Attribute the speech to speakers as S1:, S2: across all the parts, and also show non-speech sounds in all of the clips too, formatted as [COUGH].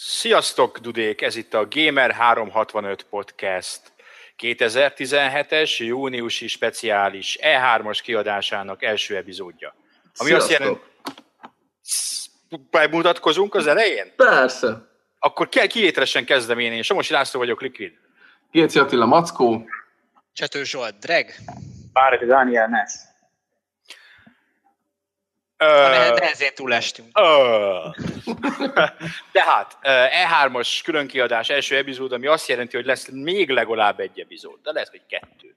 S1: Sziasztok, Dudék! Ez itt a Gamer 365 Podcast 2017-es júniusi speciális E3-as kiadásának első epizódja. Ami
S2: Sziasztok.
S1: azt jelenti... Bemutatkozunk az elején?
S2: Persze.
S1: Akkor kell kivételesen kezdem én. Én Somosi László vagyok, Liquid.
S2: Géci Attila Mackó.
S3: Csető Zsolt, Dreg,
S4: Bárki Daniel Ness.
S3: Amelyen nehezén túlestünk.
S1: Ö. [LAUGHS] Tehát E3-as különkiadás első epizód, ami azt jelenti, hogy lesz még legalább egy epizód, de lehet, hogy kettő.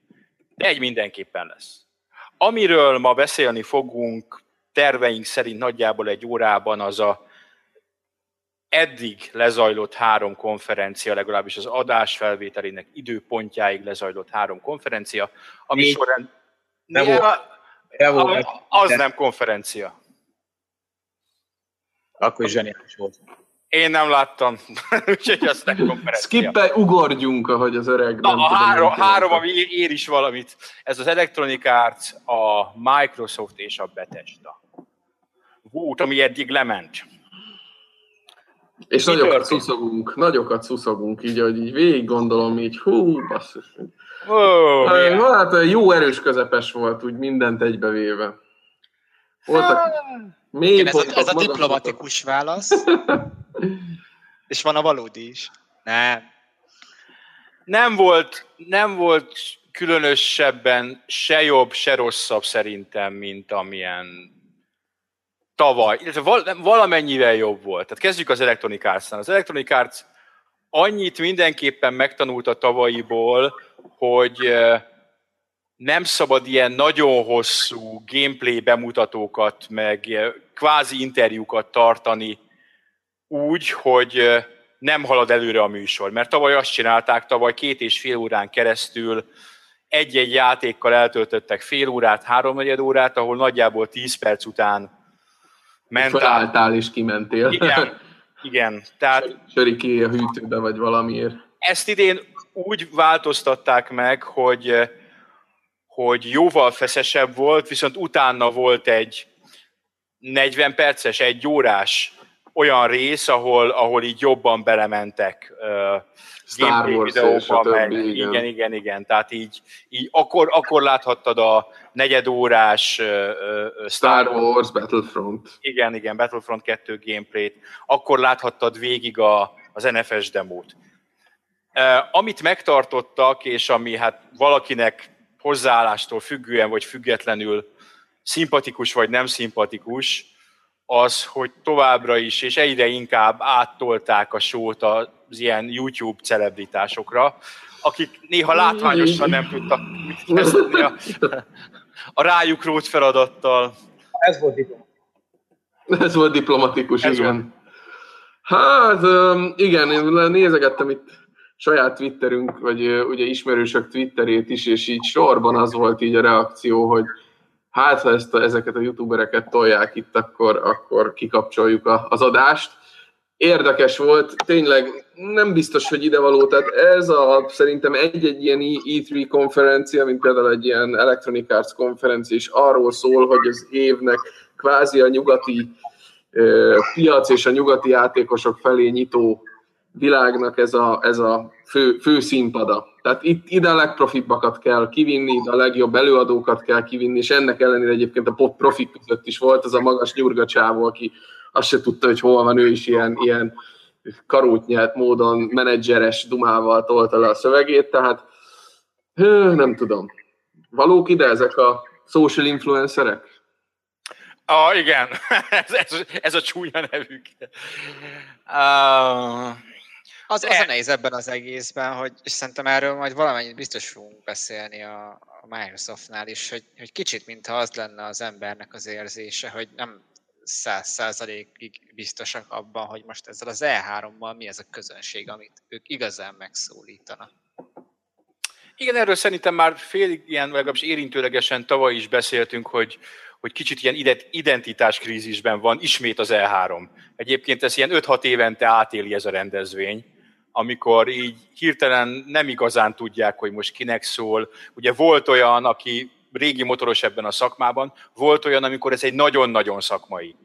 S1: De egy mindenképpen lesz. Amiről ma beszélni fogunk terveink szerint nagyjából egy órában az a eddig lezajlott három konferencia, legalábbis az adásfelvételének időpontjáig lezajlott három konferencia, ami
S4: Négy.
S1: során...
S4: Nem volt. Nem
S1: az nem konferencia.
S4: Akkor is zseniális volt.
S1: Én nem láttam, [LAUGHS] úgyhogy azt nem konferencia.
S2: Skippelj, ugorjunk, ahogy az öreg.
S1: Na,
S2: nem
S1: a három, három, ami ér, is valamit. Ez az Electronic Arts, a Microsoft és a Bethesda. Volt, ami eddig lement.
S2: És
S1: mi
S2: nagyokat
S1: történt?
S2: szuszogunk, nagyokat szuszogunk, így, hogy így végig gondolom, így hú, basszus.
S1: Oh,
S2: Oh, hát jó erős közepes volt, úgy mindent egybevéve. Voltak mély
S3: Igen, ez, a, ez a diplomatikus válasz. [LAUGHS] És van a valódi is. Nem.
S1: nem volt, nem volt különösebben se jobb, se rosszabb szerintem, mint amilyen tavaly. Illetve valamennyivel jobb volt. Tehát kezdjük az Electronic Arts-nál. Az Electronic Arts annyit mindenképpen megtanult a tavalyiból, hogy eh, nem szabad ilyen nagyon hosszú gameplay bemutatókat, meg kvázi interjúkat tartani úgy, hogy nem halad előre a műsor. Mert tavaly azt csinálták, tavaly két és fél órán keresztül egy-egy játékkal eltöltöttek fél órát, háromnegyed órát, ahol nagyjából 10 perc után ment.
S2: Felálltál és kimentél.
S1: Igen, igen. Tehát
S2: Söri ki a hűtőbe, vagy valamiért.
S1: ezt idén úgy változtatták meg, hogy, hogy jóval feszesebb volt, viszont utána volt egy 40 perces, egy órás olyan rész, ahol, ahol így jobban belementek uh, gameplay
S2: Wars
S1: videóba,
S2: többi, igen.
S1: igen, igen, igen, tehát így, így akkor, akkor láthattad a negyedórás uh, uh,
S2: Star Wars, Battlefront.
S1: igen, igen, Battlefront 2 gameplayt, akkor láthattad végig a, az NFS demót. Uh, amit megtartottak, és ami hát valakinek hozzáállástól függően vagy függetlenül szimpatikus vagy nem szimpatikus, az, hogy továbbra is, és egyre inkább áttolták a sót az ilyen YouTube celebritásokra, akik néha látványosan nem tudtak mit kezdeni a, a rájuk rót feladattal.
S4: Ez volt diplomatikus.
S2: Ez volt diplomatikus,
S1: Ez
S2: igen. Hát, öm, igen, én nézegettem itt saját Twitterünk, vagy ugye ismerősök Twitterét is, és így sorban az volt így a reakció, hogy hát, ha ezt a, ezeket a youtubereket tolják itt, akkor, akkor kikapcsoljuk a, az adást. Érdekes volt, tényleg nem biztos, hogy idevaló, tehát ez a szerintem egy-egy ilyen E3 konferencia, mint például egy ilyen Electronic Arts konferencia is arról szól, hogy az évnek kvázi a nyugati piac és a nyugati játékosok felé nyitó világnak ez a, ez a fő, fő színpada. Tehát itt ide a legprofibbakat kell kivinni, ide a legjobb előadókat kell kivinni, és ennek ellenére egyébként a pop profik között is volt az a magas nyurgacsávó, aki azt se tudta, hogy hol van ő is ilyen, ilyen karótnyelt módon menedzseres dumával tolta le a szövegét, tehát hő, nem tudom. Valók ide ezek a social influencerek?
S1: Ah, igen, [LAUGHS] ez, ez, ez a csúnya nevük. Uh,
S3: Az, az
S1: E-
S3: a nehéz ebben az egészben, hogy és szerintem erről majd valamennyit biztos fogunk beszélni a, a Microsoftnál is, hogy, hogy kicsit mintha az lenne az embernek az érzése, hogy nem száz százalékig biztosak abban, hogy most ezzel az E3-mal mi ez a közönség, amit ők igazán megszólítanak.
S1: igen, erről szerintem már félig ilyen, legalábbis érintőlegesen tavaly is beszéltünk, hogy, hogy kicsit ilyen ide- identitáskrízisben van ismét az E3. Egyébként ez ilyen 5-6 évente átéli ez a rendezvény, amikor így hirtelen nem igazán tudják, hogy most kinek szól. Ugye volt olyan, aki régi motoros ebben a szakmában, volt olyan, amikor ez egy nagyon-nagyon szakmai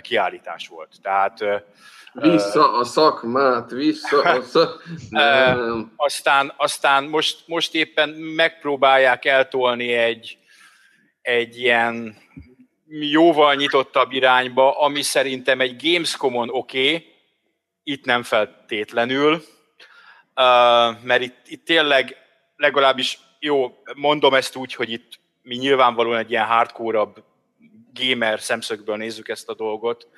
S1: kiállítás volt. Tehát
S2: Vissza a szakmát, vissza a [LAUGHS] szakmát.
S1: aztán, aztán most, most éppen megpróbálják eltolni egy, egy ilyen jóval nyitottabb irányba, ami szerintem egy Gamescom-on oké, okay, itt nem feltétlenül, mert itt, itt tényleg legalábbis, jó, mondom ezt úgy, hogy itt mi nyilvánvalóan egy ilyen hardcore gamer szemszögből nézzük ezt a dolgot,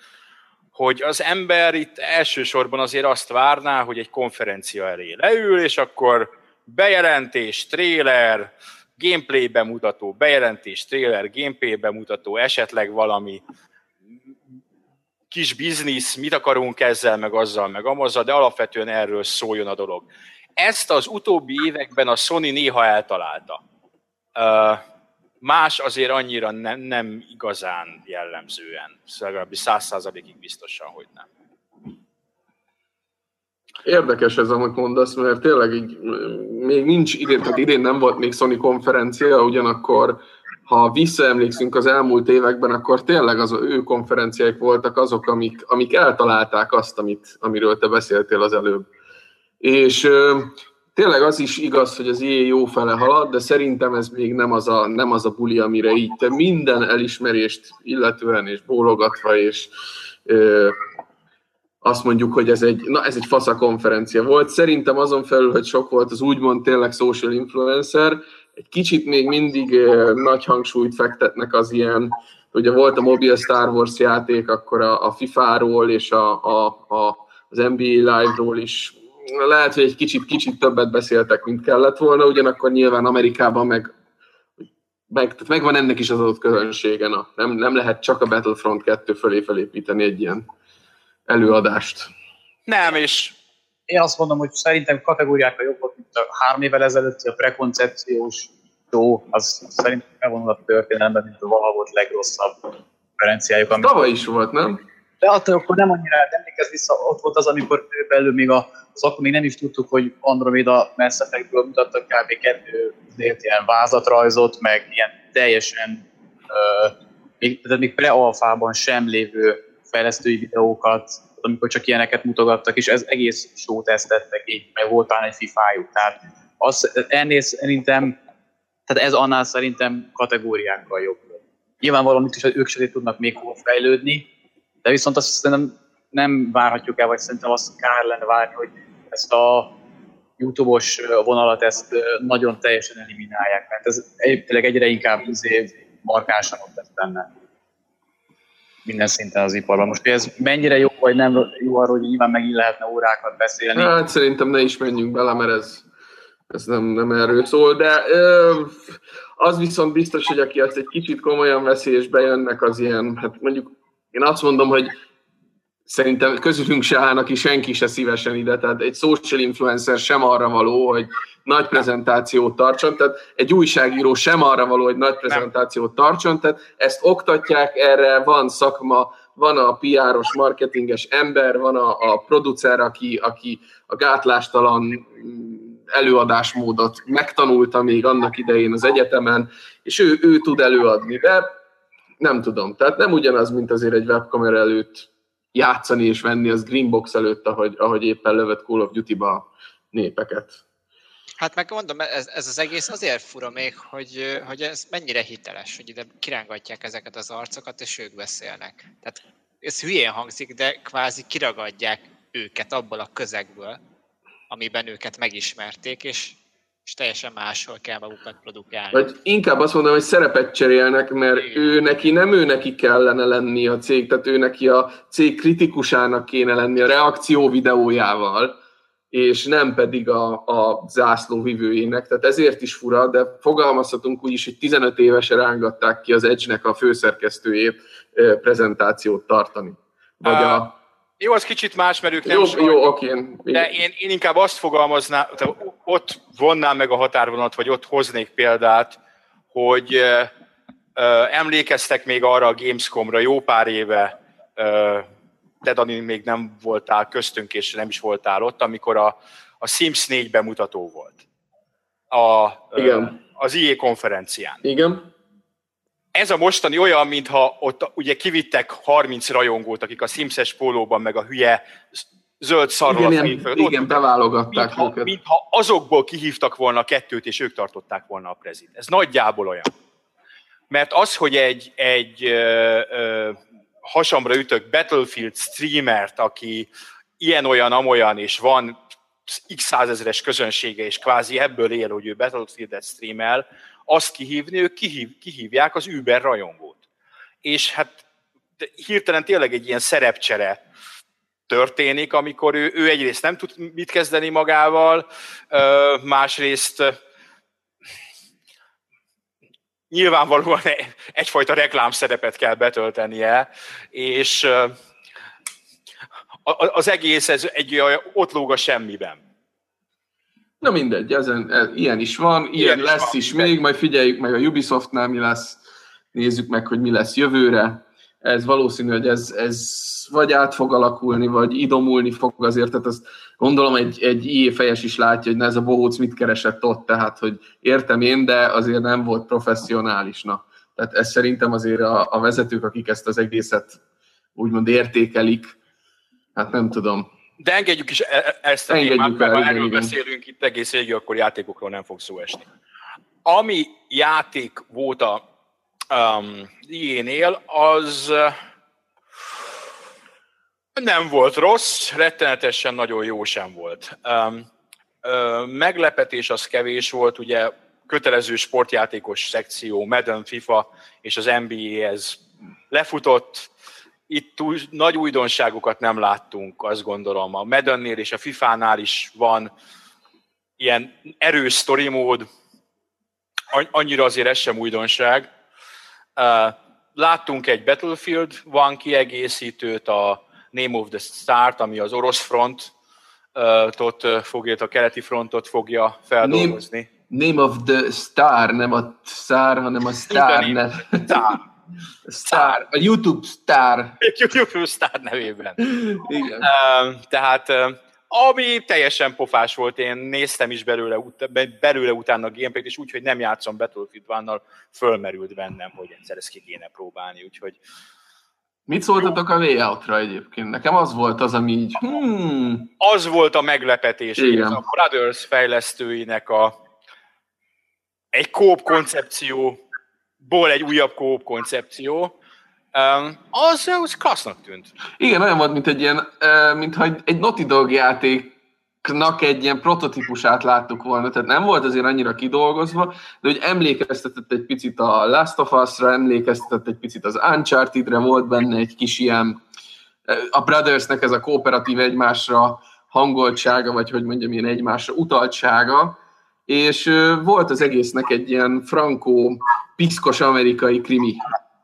S1: hogy az ember itt elsősorban azért azt várná, hogy egy konferencia elé leül, és akkor bejelentés, trailer, gameplay bemutató, bejelentés, trailer, gameplay bemutató, esetleg valami kis biznisz, mit akarunk ezzel, meg azzal, meg amazzal, de alapvetően erről szóljon a dolog. Ezt az utóbbi években a Sony néha eltalálta. Más azért annyira nem, nem igazán jellemzően. Legalábbis száz százalékig biztosan, hogy nem.
S2: Érdekes ez, amit mondasz, mert tényleg így, még nincs idén, tehát idén nem volt még Sony konferencia, ugyanakkor ha visszaemlékszünk az elmúlt években, akkor tényleg az ő konferenciák voltak azok, amik, amik eltalálták azt, amit, amiről te beszéltél az előbb. És tényleg az is igaz, hogy az ilyen jó fele halad, de szerintem ez még nem az a, nem az a buli, amire így te minden elismerést illetően és bólogatva és ö, azt mondjuk, hogy ez egy, na, ez egy fasza konferencia volt. Szerintem azon felül, hogy sok volt az úgymond tényleg social influencer, egy kicsit még mindig ö, nagy hangsúlyt fektetnek az ilyen, ugye volt a Mobile Star Wars játék, akkor a, a FIFA-ról és a, a, a, az NBA Live-ról is lehet, hogy egy kicsit, kicsit többet beszéltek, mint kellett volna, ugyanakkor nyilván Amerikában meg, meg megvan ennek is az adott közönsége. Na. Nem, nem lehet csak a Battlefront 2 fölé felépíteni egy ilyen előadást.
S1: Nem, és
S4: Én azt mondom, hogy szerintem kategóriákkal jobb volt, mint a három évvel ezelőtti a prekoncepciós show, az szerintem elvonul a történelemben, mint a valaha volt legrosszabb konferenciájuk. Amit
S2: Tavaly is volt, nem?
S4: De attól akkor nem annyira emlékezz vissza, ott volt az, amikor belül még a, az akkor még nem is tudtuk, hogy Andromeda Mass Effectből mutattak kb. kettő ilyen vázatrajzot, meg ilyen teljesen uh, még, tehát még pre-alfában sem lévő fejlesztői videókat, amikor csak ilyeneket mutogattak, és ez egész show tesztettek így, meg volt talán egy FIFA-juk. Tehát az, ennél szerintem, tehát ez annál szerintem kategóriákkal jobb. Nyilvánvalóan itt is ők se tudnak még hol fejlődni, de viszont azt szerintem nem várhatjuk el, vagy szerintem azt kár lenne várni, hogy ezt a YouTube-os vonalat ezt nagyon teljesen eliminálják, mert ez tényleg egyre inkább izé markánsan ott lesz benne minden szinten az iparban. Most, hogy ez mennyire jó vagy nem jó arról, hogy nyilván megint lehetne órákat beszélni.
S2: Hát szerintem ne is menjünk bele, mert ez, ez nem, nem erről szól, de ö, az viszont biztos, hogy aki azt egy kicsit komolyan veszi, és bejönnek az ilyen, hát mondjuk én azt mondom, hogy szerintem közülünk se állnak ki senki se szívesen ide, tehát egy social influencer sem arra való, hogy nagy prezentációt tartson, tehát egy újságíró sem arra való, hogy nagy prezentációt tartson, tehát ezt oktatják, erre van szakma, van a PR-os, marketinges ember, van a, a producer, aki, aki a gátlástalan előadásmódot megtanulta még annak idején az egyetemen, és ő, ő tud előadni, de nem tudom, tehát nem ugyanaz, mint azért egy webkamera előtt játszani és venni az Greenbox előtt, ahogy, ahogy éppen lövött Call of Duty-ba népeket.
S3: Hát meg mondom, ez, ez az egész azért fura még, hogy, hogy ez mennyire hiteles, hogy ide kirángatják ezeket az arcokat, és ők beszélnek. Tehát ez hülyén hangzik, de kvázi kiragadják őket abból a közegből, amiben őket megismerték, és, és teljesen máshol kell magukat produkálni.
S2: Vagy inkább azt mondom, hogy szerepet cserélnek, mert ő neki nem ő neki kellene lenni a cég, tehát ő neki a cég kritikusának kéne lenni a reakció videójával, és nem pedig a, a zászlóvivőjének. Tehát ezért is fura, de fogalmazhatunk úgy is, hogy 15 évesen rángatták ki az Edge-nek a főszerkesztőjét prezentációt tartani. Vagy a,
S1: a jó, az kicsit más, mert ők nem
S2: jó,
S1: sajnos,
S2: jó, oké.
S1: De én, én inkább azt fogalmaznám, ott vonnám meg a határvonalat, vagy ott hoznék példát, hogy emlékeztek még arra a Gamescomra jó pár éve, te Dani még nem voltál köztünk, és nem is voltál ott, amikor a, a Sims 4 bemutató volt. A,
S2: Igen.
S1: Az IE konferencián.
S2: Igen.
S1: ez a mostani olyan, mintha ott ugye kivittek 30 rajongót, akik a Simses pólóban, meg a hülye zöld szarról
S2: igen, igen, igen, beválogatták
S1: mintha,
S2: őket.
S1: Mintha azokból kihívtak volna a kettőt, és ők tartották volna a prezit. Ez nagyjából olyan. Mert az, hogy egy, egy ö, ö, hasamra ütök Battlefield streamert, aki ilyen-olyan-amolyan, és van x százezeres közönsége, és kvázi ebből él, hogy ő Battlefield-et streamel, azt kihívni, ők kihív, kihívják az Uber rajongót. És hát hirtelen tényleg egy ilyen szerepcsere történik, amikor ő, ő egyrészt nem tud mit kezdeni magával, másrészt nyilvánvalóan egyfajta reklámszerepet kell betöltenie, és az egész ez egy olyan, ott lóg a semmiben.
S2: Na mindegy, ezen, ez, ilyen is van, ilyen, ilyen lesz is, van, is még, majd figyeljük meg a Ubisoftnál mi lesz, nézzük meg, hogy mi lesz jövőre. Ez valószínű, hogy ez, ez vagy át fog alakulni, vagy idomulni fog azért, tehát azt gondolom egy, egy IE fejes is látja, hogy na ez a bohóc mit keresett ott, tehát hogy értem én, de azért nem volt professzionális. Na. Tehát ez szerintem azért a, a vezetők, akik ezt az egészet úgymond értékelik, hát nem tudom,
S1: de engedjük is e- e- ezt a engedjük témát, mert ha erről igen. beszélünk itt egész végig, akkor játékokról nem fog szó esni. Ami játék volt a um, ilyenél, az uh, nem volt rossz, rettenetesen nagyon jó sem volt. Um, uh, meglepetés az kevés volt, ugye kötelező sportjátékos szekció, Madden, FIFA és az NBA ez lefutott, itt túl, nagy újdonságokat nem láttunk, azt gondolom. A Maddennél és a FIFA-nál is van ilyen erős story mód, annyira azért ez sem újdonság. Láttunk egy Battlefield van kiegészítőt, a Name of the Start, ami az orosz front, tot fogja, a keleti frontot fogja feldolgozni.
S2: Name, name of the Star, nem a Star, hanem a Star. Star. [LAUGHS] Star, a YouTube Star. [LAUGHS]
S1: YouTube Star nevében. Igen. Tehát ami teljesen pofás volt, én néztem is belőle, ut- belőle utána a gameplayt, és úgy, hogy nem játszom Battlefield one fölmerült bennem, hogy egyszer ezt ki kéne próbálni, úgyhogy
S2: Mit szóltatok a layoutra egyébként? Nekem az volt az, ami így... Hmm.
S1: Az volt a meglepetés, Igen. a Brothers fejlesztőinek a egy kóp koncepció ból egy újabb kóp koncepció, az, az klassznak tűnt.
S2: Igen, olyan volt, mint egy ilyen, mintha egy, Naughty Dog játéknak egy ilyen prototípusát láttuk volna, tehát nem volt azért annyira kidolgozva, de hogy emlékeztetett egy picit a Last of Us-ra, emlékeztetett egy picit az Uncharted-re, volt benne egy kis ilyen, a Brothersnek ez a kooperatív egymásra hangoltsága, vagy hogy mondjam, ilyen egymásra utaltsága, és volt az egésznek egy ilyen frankó, piszkos amerikai krimi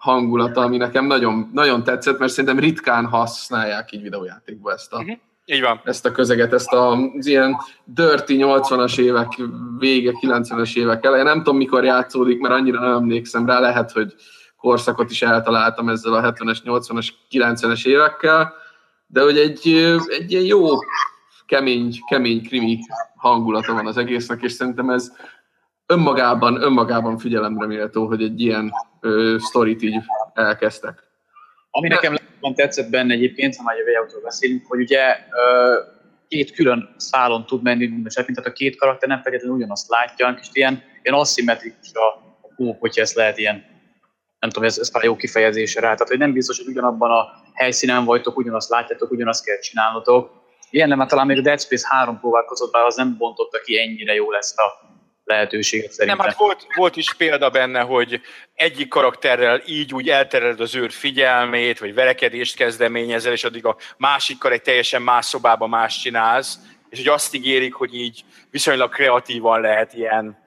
S2: hangulata, ami nekem nagyon, nagyon tetszett, mert szerintem ritkán használják így videójátékban ezt a, uh-huh.
S1: így van.
S2: ezt a közeget, ezt a, az ilyen dirty 80-as évek vége, 90-es évek eleje. Nem tudom, mikor játszódik, mert annyira nem emlékszem rá, lehet, hogy korszakot is eltaláltam ezzel a 70-es, 80-as, 90-es évekkel, de hogy egy, egy ilyen jó, kemény, kemény krimi hangulata van az egésznek, és szerintem ez önmagában, önmagában figyelemre méltó, hogy egy ilyen ö, sztorit így elkezdtek.
S4: Ami nekem legjobban tetszett benne egyébként, ha már jövő beszélünk, hogy ugye ö, két külön szálon tud menni, mint tehát a két karakter nem feltétlenül ugyanazt látja, és ilyen, ilyen aszimmetrikus a, a kóp, hogyha ez lehet ilyen, nem tudom, ez, ez már jó kifejezésre rá, tehát hogy nem biztos, hogy ugyanabban a helyszínen vagytok, ugyanazt látjátok, ugyanazt kell csinálnotok. Ilyen nem, hát talán még a Dead Space 3 próbálkozott, bár az nem bontotta ki ennyire jól ezt a lehetőséget szerintem.
S1: Nem, hát volt, volt is példa benne, hogy egyik karakterrel így úgy eltereled az őr figyelmét, vagy verekedést kezdeményezel, és addig a másikkal egy teljesen más szobába más csinálsz, és hogy azt ígérik, hogy így viszonylag kreatívan lehet ilyen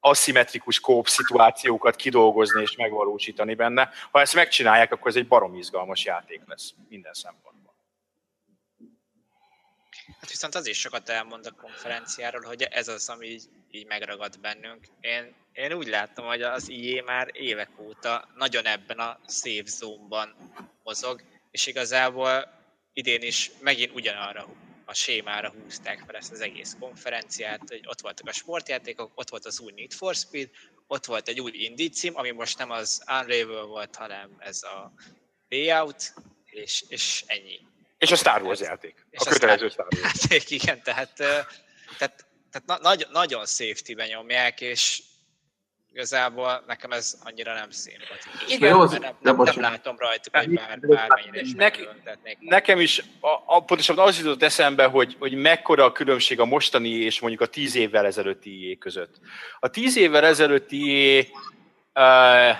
S1: aszimmetrikus kóp szituációkat kidolgozni és megvalósítani benne. Ha ezt megcsinálják, akkor ez egy barom izgalmas játék lesz minden szempontból.
S3: Hát viszont az is sokat elmond a konferenciáról, hogy ez az, ami így, így megragad bennünk. Én, én úgy látom, hogy az IE már évek óta nagyon ebben a safe zone-ban mozog, és igazából idén is megint ugyanarra a sémára húzták fel ezt az egész konferenciát, hogy ott voltak a sportjátékok, ott volt az új Need for Speed, ott volt egy új indie cím, ami most nem az Unravel volt, hanem ez a Layout, és, és ennyi.
S1: És a Star Wars játék.
S3: És
S1: a kötelező Star Wars.
S3: Játék, igen, tehát, tehát, tehát na, nagy, nagyon safety-ben nyomják, és igazából nekem ez annyira nem szimpatikus.
S1: Igen,
S2: Jó,
S3: nem,
S2: de
S3: nem, nem látom rajtuk, hogy bár, bármennyire is
S1: Neki-. Nekem is a, a, pontosan az jutott eszembe, hogy, hogy mekkora a különbség a mostani és mondjuk a tíz évvel ezelőtti IE között. A tíz évvel ezelőtti IE, uh,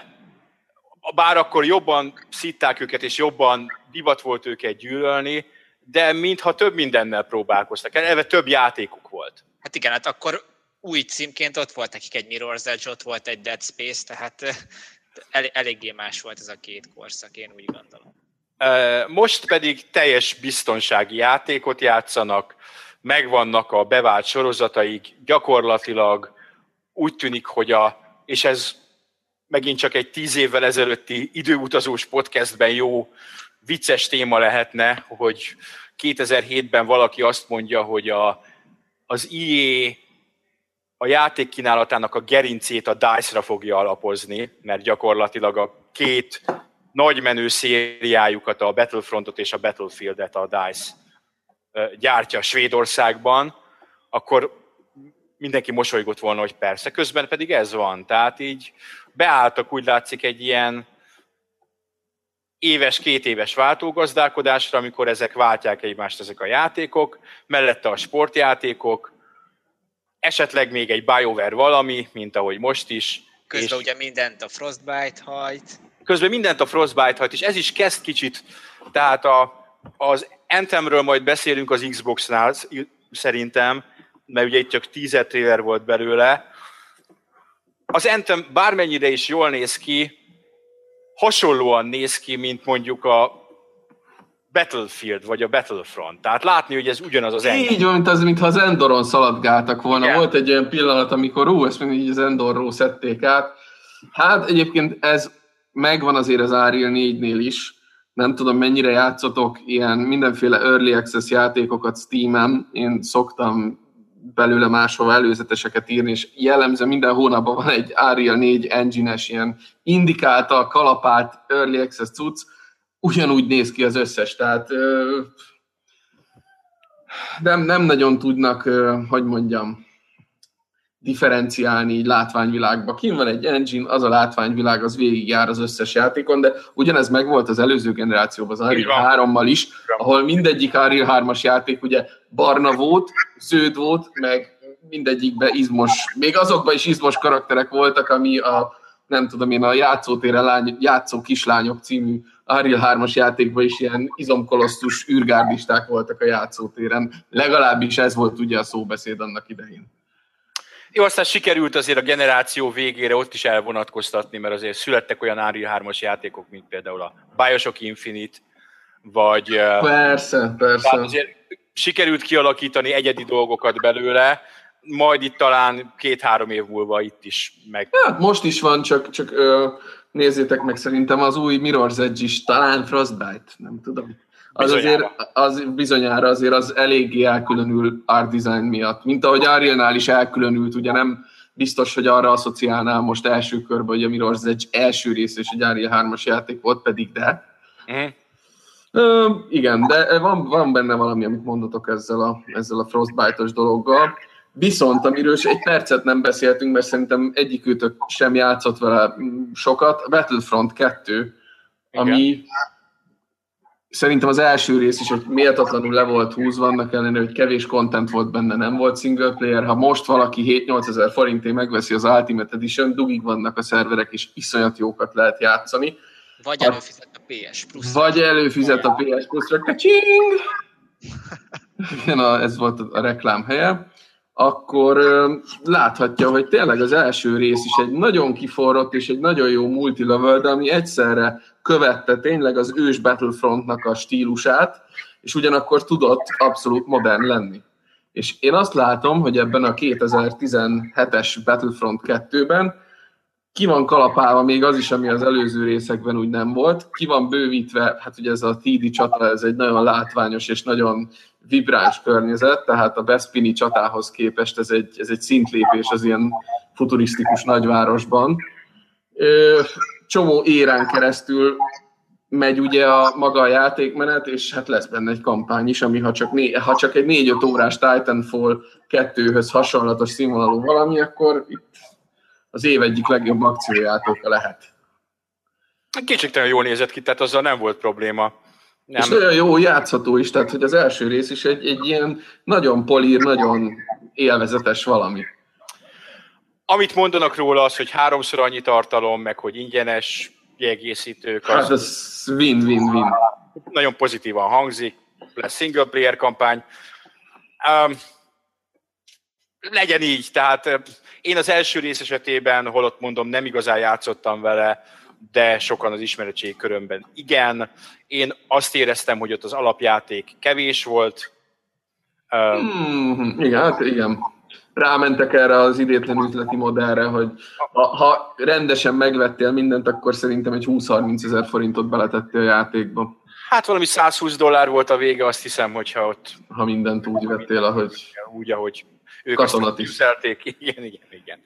S1: bár akkor jobban szitták őket, és jobban divat volt őket gyűlölni, de mintha több mindennel próbálkoztak. Eleve több játékuk volt.
S3: Hát igen, hát akkor új címként ott volt nekik egy Mirror's Edge, ott volt egy Dead Space, tehát eh, el, eléggé más volt ez a két korszak, én úgy gondolom.
S1: Uh, Most pedig teljes biztonsági játékot játszanak, megvannak a bevált sorozataik, gyakorlatilag úgy tűnik, hogy a, és ez megint csak egy tíz évvel ezelőtti időutazós podcastben jó vicces téma lehetne, hogy 2007-ben valaki azt mondja, hogy a, az IE a játék kínálatának a gerincét a DICE-ra fogja alapozni, mert gyakorlatilag a két nagy menő szériájukat, a Battlefrontot és a Battlefieldet a DICE gyártja Svédországban, akkor mindenki mosolygott volna, hogy persze, közben pedig ez van. Tehát így beálltak úgy látszik egy ilyen éves, két éves váltógazdálkodásra, amikor ezek váltják egymást ezek a játékok, mellette a sportjátékok, esetleg még egy BioWare valami, mint ahogy most is.
S3: Közben
S1: és
S3: ugye mindent a Frostbite hajt,
S1: közben mindent a Frostbite hajt, és ez is kezd kicsit, tehát a, az Anthemről majd beszélünk az Xbox-nál szerintem, mert ugye itt csak teaser trailer volt belőle. Az Anthem bármennyire is jól néz ki, hasonlóan néz ki, mint mondjuk a Battlefield vagy a Battlefront. Tehát látni, hogy ez ugyanaz az engine.
S2: Így van, mint az, mintha az Endoron szaladgáltak volna.
S1: Igen.
S2: Volt egy olyan pillanat, amikor ú, ezt mindig így az Endorról szedték át. Hát egyébként ez megvan azért az Unreal 4-nél is. Nem tudom, mennyire játszotok ilyen mindenféle early access játékokat Steam-en. Én szoktam belőle máshova előzeteseket írni, és jellemző minden hónapban van egy Unreal 4 engine-es ilyen indikálta, kalapált early access cucc, ugyanúgy néz ki az összes, tehát nem, nem nagyon tudnak, hogy mondjam, differenciálni így látványvilágba. Kim van egy engine, az a látványvilág, az végigjár az összes játékon, de ugyanez megvolt az előző generációban, az Unreal
S1: van.
S2: 3-mal is, ahol mindegyik Unreal 3-as játék ugye barna volt, zöld volt, meg mindegyikben izmos, még azokban is izmos karakterek voltak, ami a nem tudom én, a játszótéren lány, játszó kislányok című Unreal 3-as játékban is ilyen izomkolosztus űrgárdisták voltak a játszótéren. Legalábbis ez volt ugye a szóbeszéd annak idején.
S1: Jó, aztán sikerült azért a generáció végére ott is elvonatkoztatni, mert azért születtek olyan Unreal 3-as játékok, mint például a Bioshock Infinite, vagy eh,
S2: Persze,
S1: tehát
S2: persze.
S1: azért sikerült kialakítani egyedi dolgokat belőle, majd itt talán két-három év múlva itt is meg.
S2: Hát most is van, csak, csak ö, nézzétek meg szerintem az új Mirror's Edge is, talán Frostbite, nem tudom. Az
S1: Bizonyára.
S2: azért, az bizonyára azért az eléggé elkülönül art design miatt. Mint ahogy Arielnál is elkülönült, ugye nem biztos, hogy arra asszociálnál most első körben, hogy a Mirror's Edge első rész és egy Ariel 3-as játék volt, pedig de.
S1: Mhm.
S2: Ö, igen, de van, van benne valami, amit mondotok ezzel a, ezzel a Frostbite-os dologgal. Viszont, amiről is egy percet nem beszéltünk, mert szerintem egyikőtök sem játszott vele mm, sokat, Battlefront 2, ami szerintem az első rész is egy méltatlanul le volt húzva, annak ellenére, hogy kevés content volt benne, nem volt single player. Ha most valaki 7-8 ezer forintért megveszi az Ultimate Edition, dugig vannak a szerverek, és iszonyat jókat lehet játszani.
S3: vagy előfizet a PS Plus.
S2: Vagy előfizet a PS Plus-ra, kacsing! [LAUGHS] Igen, a, ez volt a reklám helye. Akkor láthatja, hogy tényleg az első rész is egy nagyon kiforrott és egy nagyon jó multilevel, de ami egyszerre követte tényleg az ős Battlefrontnak a stílusát, és ugyanakkor tudott abszolút modern lenni. És én azt látom, hogy ebben a 2017-es Battlefront 2-ben ki van kalapálva még az is, ami az előző részekben úgy nem volt, ki van bővítve, hát ugye ez a TD csata, ez egy nagyon látványos és nagyon vibráns környezet, tehát a Bespini csatához képest ez egy, ez egy szintlépés az ilyen futurisztikus nagyvárosban. Csomó érán keresztül megy ugye a maga a játékmenet, és hát lesz benne egy kampány is, ami ha csak, né- ha csak egy 4-5 órás Titanfall 2-höz hasonlatos színvonalú valami, akkor itt az év egyik legjobb akciójátéka lehet.
S1: Kétségtelen jól nézett ki, tehát azzal nem volt probléma.
S2: Nem. És nagyon jó játszható is, tehát hogy az első rész is egy, egy ilyen nagyon polír, nagyon élvezetes valami.
S1: Amit mondanak róla az, hogy háromszor annyi tartalom, meg hogy ingyenes kiegészítők.
S2: Hát ez win-win-win.
S1: Nagyon pozitívan hangzik, lesz single player kampány. Um, legyen így, tehát én az első rész esetében, holott mondom, nem igazán játszottam vele, de sokan az ismeretség körömben igen. Én azt éreztem, hogy ott az alapjáték kevés volt.
S2: Um, mm, igen, hát igen. Rámentek erre az idétlen üzleti modellre, hogy ha, ha rendesen megvettél mindent, akkor szerintem egy 20-30 ezer forintot beletettél a játékba.
S1: Hát valami 120 dollár volt a vége, azt hiszem, hogyha ott...
S2: Ha mindent úgy vettél, ahogy...
S1: Úgy, ahogy ők azt tűzelték. Igen, igen, igen.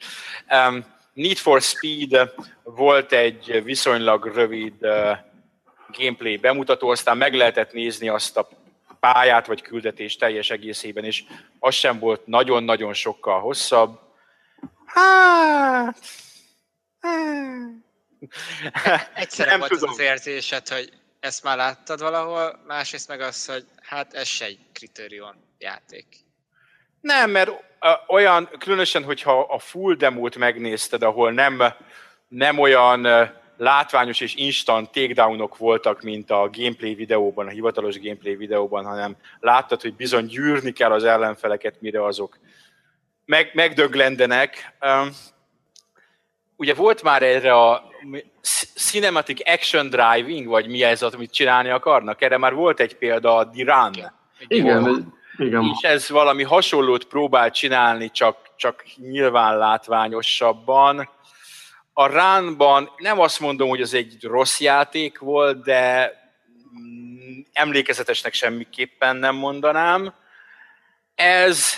S1: Um, Need for Speed volt egy viszonylag rövid uh, gameplay bemutató, aztán meg lehetett nézni azt a pályát vagy küldetést teljes egészében, és az sem volt nagyon-nagyon sokkal hosszabb. Hát...
S3: hát Egyszerre nem volt tudom. az érzésed, hogy ezt már láttad valahol, másrészt meg az, hogy hát ez se egy kritérium játék.
S1: Nem, mert olyan, különösen, hogyha a full demót megnézted, ahol nem, nem olyan látványos és instant takedownok voltak, mint a gameplay videóban, a hivatalos gameplay videóban, hanem láttad, hogy bizony gyűrni kell az ellenfeleket, mire azok meg, megdöglendenek. ugye volt már erre a cinematic action driving, vagy mi ez, amit csinálni akarnak? Erre már volt egy példa, a Run.
S2: Igen, igen.
S1: És ez valami hasonlót próbál csinálni, csak, csak nyilván látványosabban. A Ránban nem azt mondom, hogy az egy rossz játék volt, de emlékezetesnek semmiképpen nem mondanám. Ez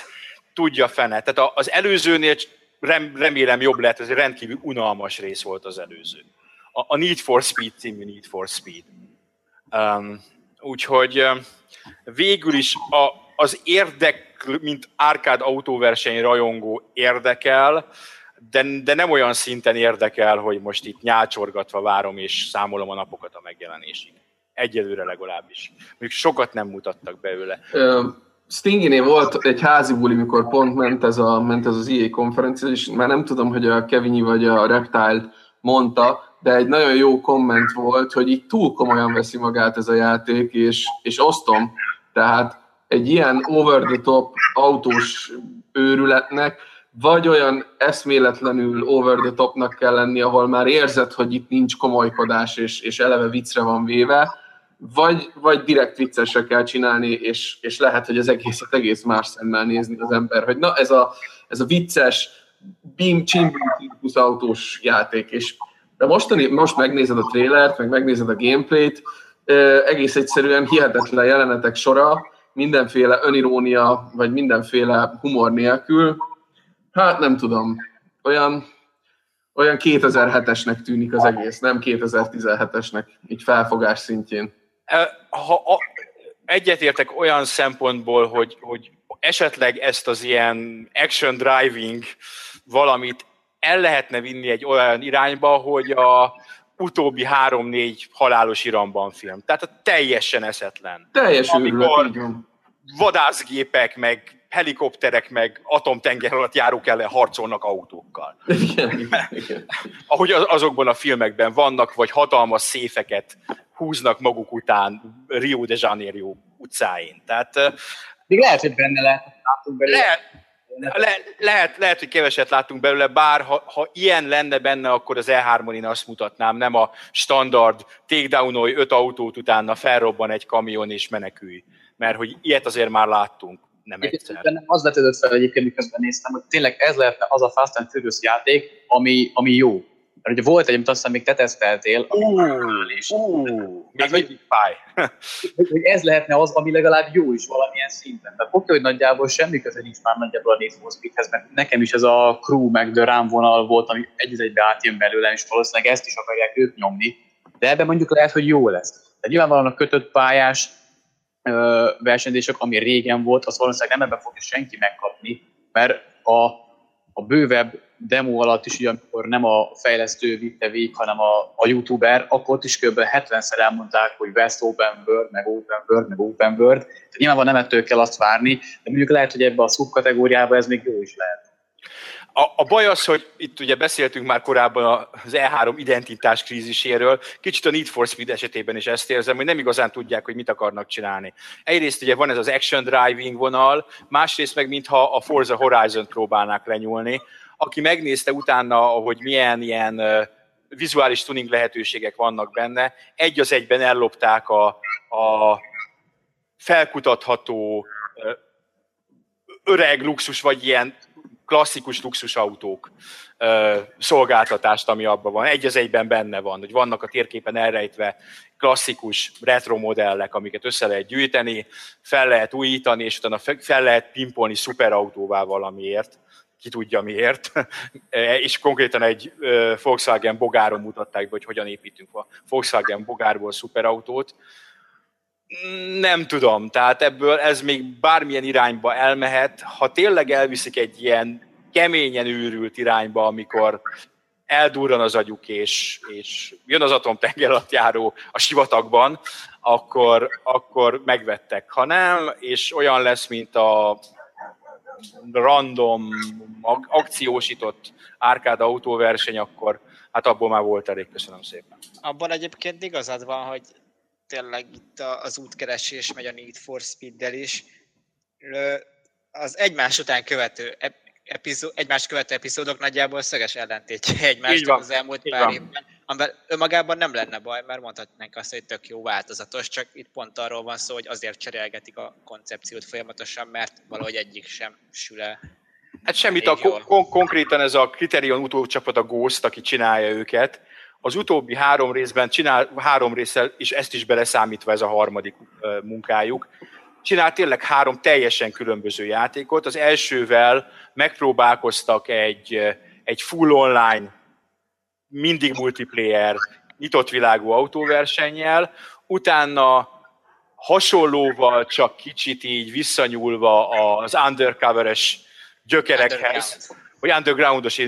S1: tudja fene. Tehát az előzőnél remélem jobb lehet, ez egy rendkívül unalmas rész volt az előző. A, a Need for Speed című Need for Speed. Um, úgyhogy végül is a, az érdek, mint árkád autóverseny rajongó érdekel, de, de nem olyan szinten érdekel, hogy most itt nyácsorgatva várom és számolom a napokat a megjelenésig. Egyelőre legalábbis. Még sokat nem mutattak belőle.
S2: Stinginél volt egy házi buli, mikor pont ment ez, a, ment ez az EA konferencia, és már nem tudom, hogy a Kevinyi vagy a Reptile mondta, de egy nagyon jó komment volt, hogy itt túl komolyan veszi magát ez a játék, és, és osztom. Tehát egy ilyen over-the-top autós őrületnek, vagy olyan eszméletlenül over-the-topnak kell lenni, ahol már érzed, hogy itt nincs komolykodás, és, és eleve viccre van véve, vagy, vagy direkt viccesre kell csinálni, és, és lehet, hogy az egészet egész más szemmel nézni az ember, hogy na ez a, ez a vicces, beam csimbum autós játék, és de mostani, most megnézed a trélert, meg megnézed a gameplayt, egész egyszerűen hihetetlen jelenetek sora, mindenféle önirónia, vagy mindenféle humor nélkül, hát nem tudom, olyan, olyan 2007-esnek tűnik az egész, nem 2017-esnek, így felfogás szintjén.
S1: Ha a, egyetértek olyan szempontból, hogy, hogy esetleg ezt az ilyen action driving valamit el lehetne vinni egy olyan irányba, hogy a utóbbi három-négy halálos iramban film. Tehát a teljesen eszetlen.
S2: Teljes Amikor
S1: vadászgépek, meg helikopterek, meg atomtenger alatt járók ellen harcolnak autókkal.
S2: Igen, igen, igen. [LAUGHS]
S1: Ahogy azokban a filmekben vannak, vagy hatalmas széfeket húznak maguk után Rio de Janeiro utcáin. Tehát,
S4: Még lehet, hogy benne lehet.
S1: Lehet, le, lehet, lehet, hogy keveset láttunk belőle, bár ha, ha ilyen lenne benne, akkor az E3-on én azt mutatnám, nem a standard takedownolj öt autót utána felrobban egy kamion és menekülj. Mert hogy ilyet azért már láttunk, nem egyszer.
S4: Bennem az vetődött fel egyébként, miközben néztem, hogy tényleg ez lehetne az a Fast and Furious játék, ami, ami jó. Mert ugye volt egy, amit aztán még te teszteltél,
S1: is. Uh, még mindig fáj. [LAUGHS]
S4: hogy, hogy ez lehetne az, ami legalább jó is valamilyen szinten. Tehát oké, hogy nagyjából semmi köze nincs már nagyjából a Need for Speedhez, mert nekem is ez a crew meg the rám vonal volt, ami egy egybe átjön belőle, és valószínűleg ezt is akarják ők nyomni. De ebben mondjuk lehet, hogy jó lesz. Tehát nyilvánvalóan a kötött pályás ö, versenyzések, ami régen volt, az valószínűleg nem ebben fogja senki megkapni, mert a, a bővebb demo alatt is, ugye, amikor nem a fejlesztő vitte végig, hanem a, a youtuber, akkor ott is kb. 70-szer elmondták, hogy West Open World, meg Open World, meg Open World. Tehát nyilván nem ettől kell azt várni, de mondjuk lehet, hogy ebbe a szubkategóriába ez még jó is lehet.
S1: A, a baj az, hogy itt ugye beszéltünk már korábban az E3 identitás kríziséről, kicsit a Need for Speed esetében is ezt érzem, hogy nem igazán tudják, hogy mit akarnak csinálni. Egyrészt ugye van ez az action driving vonal, másrészt meg mintha a Forza Horizon próbálnák lenyúlni, aki megnézte utána, hogy milyen ilyen vizuális tuning lehetőségek vannak benne, egy az egyben ellopták a, a felkutatható öreg luxus, vagy ilyen klasszikus luxusautók szolgáltatást, ami abban van. Egy az egyben benne van, hogy vannak a térképen elrejtve klasszikus retro modellek, amiket össze lehet gyűjteni, fel lehet újítani, és utána fel lehet pimpolni szuperautóvá valamiért ki tudja miért, [LAUGHS] és konkrétan egy Volkswagen Bogáron mutatták be, hogy hogyan építünk a Volkswagen Bogárból szuperautót. Nem tudom, tehát ebből ez még bármilyen irányba elmehet. Ha tényleg elviszik egy ilyen keményen őrült irányba, amikor eldurran az agyuk, és, és jön az járó a sivatagban, akkor, akkor megvettek. Ha nem, és olyan lesz, mint a random, akciósított árkád autóverseny, akkor hát abból már volt elég, köszönöm szépen.
S3: Abban egyébként igazad van, hogy tényleg itt az útkeresés megy a Need for Speed-del is. Az egymás után követő epizód, egymás követő epizódok nagyjából szöges ellentétje egymástól az elmúlt Így pár van. évben, amivel önmagában nem lenne baj, mert mondhatnánk azt, hogy tök jó változatos, csak itt pont arról van szó, hogy azért cserélgetik a koncepciót folyamatosan, mert valahogy egyik sem sül el.
S1: Hát semmit, a kon- konkrétan ez a Criterion utócsapat a Ghost, aki csinálja őket, az utóbbi három részben csinál három részsel, és ezt is beleszámítva ez a harmadik munkájuk, csinál tényleg három teljesen különböző játékot. Az elsővel megpróbálkoztak egy, egy full online, mindig multiplayer, nyitott világú autóversennyel, utána hasonlóval, csak kicsit így visszanyúlva az undercoveres gyökerekhez, Underground. vagy undergroundos,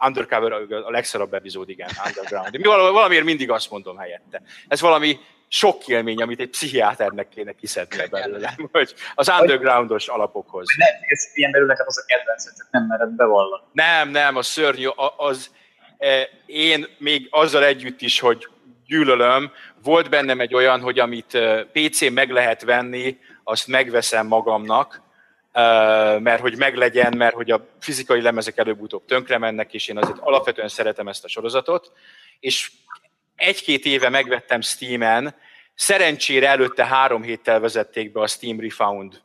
S1: undercover a legszarabb epizód, igen, underground. Mi valamiért mindig azt mondom helyette. Ez valami sok élmény, amit egy pszichiáternek kéne kiszedni belőle, hogy az undergroundos alapokhoz.
S4: Nem, ez ilyen belül neked az a kedvenc, csak nem mered bevallani.
S1: Nem, nem, a szörnyű, az, én még azzal együtt is, hogy gyűlölöm, volt bennem egy olyan, hogy amit e, PC-n meg lehet venni, azt megveszem magamnak, e, mert hogy meglegyen, mert hogy a fizikai lemezek előbb-utóbb tönkre mennek, és én azért alapvetően szeretem ezt a sorozatot, és egy-két éve megvettem Steam-en, szerencsére előtte három héttel vezették be a Steam Refound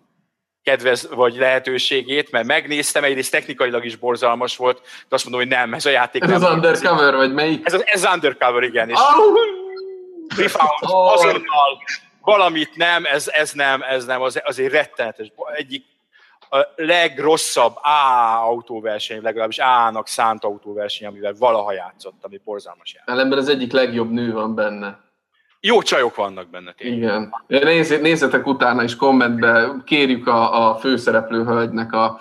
S1: kedvez vagy lehetőségét, mert megnéztem, egyrészt technikailag is borzalmas volt, de azt mondom, hogy nem, ez a játék
S2: ez
S1: nem.
S2: az Undercover, vagy melyik?
S1: Ez az, ez Undercover, igen. És oh! Refound, oh! azonnal valamit nem, ez, ez nem, ez nem, az, az egy rettenetes, egyik a legrosszabb A autóverseny, legalábbis A-nak szánt autóverseny, amivel valaha játszott, ami borzalmas játék.
S2: Ellenben az egyik legjobb nő van benne.
S1: Jó csajok vannak benne tényleg.
S2: Igen. Nézz, nézzetek utána is kommentbe, kérjük a, a főszereplő hölgynek a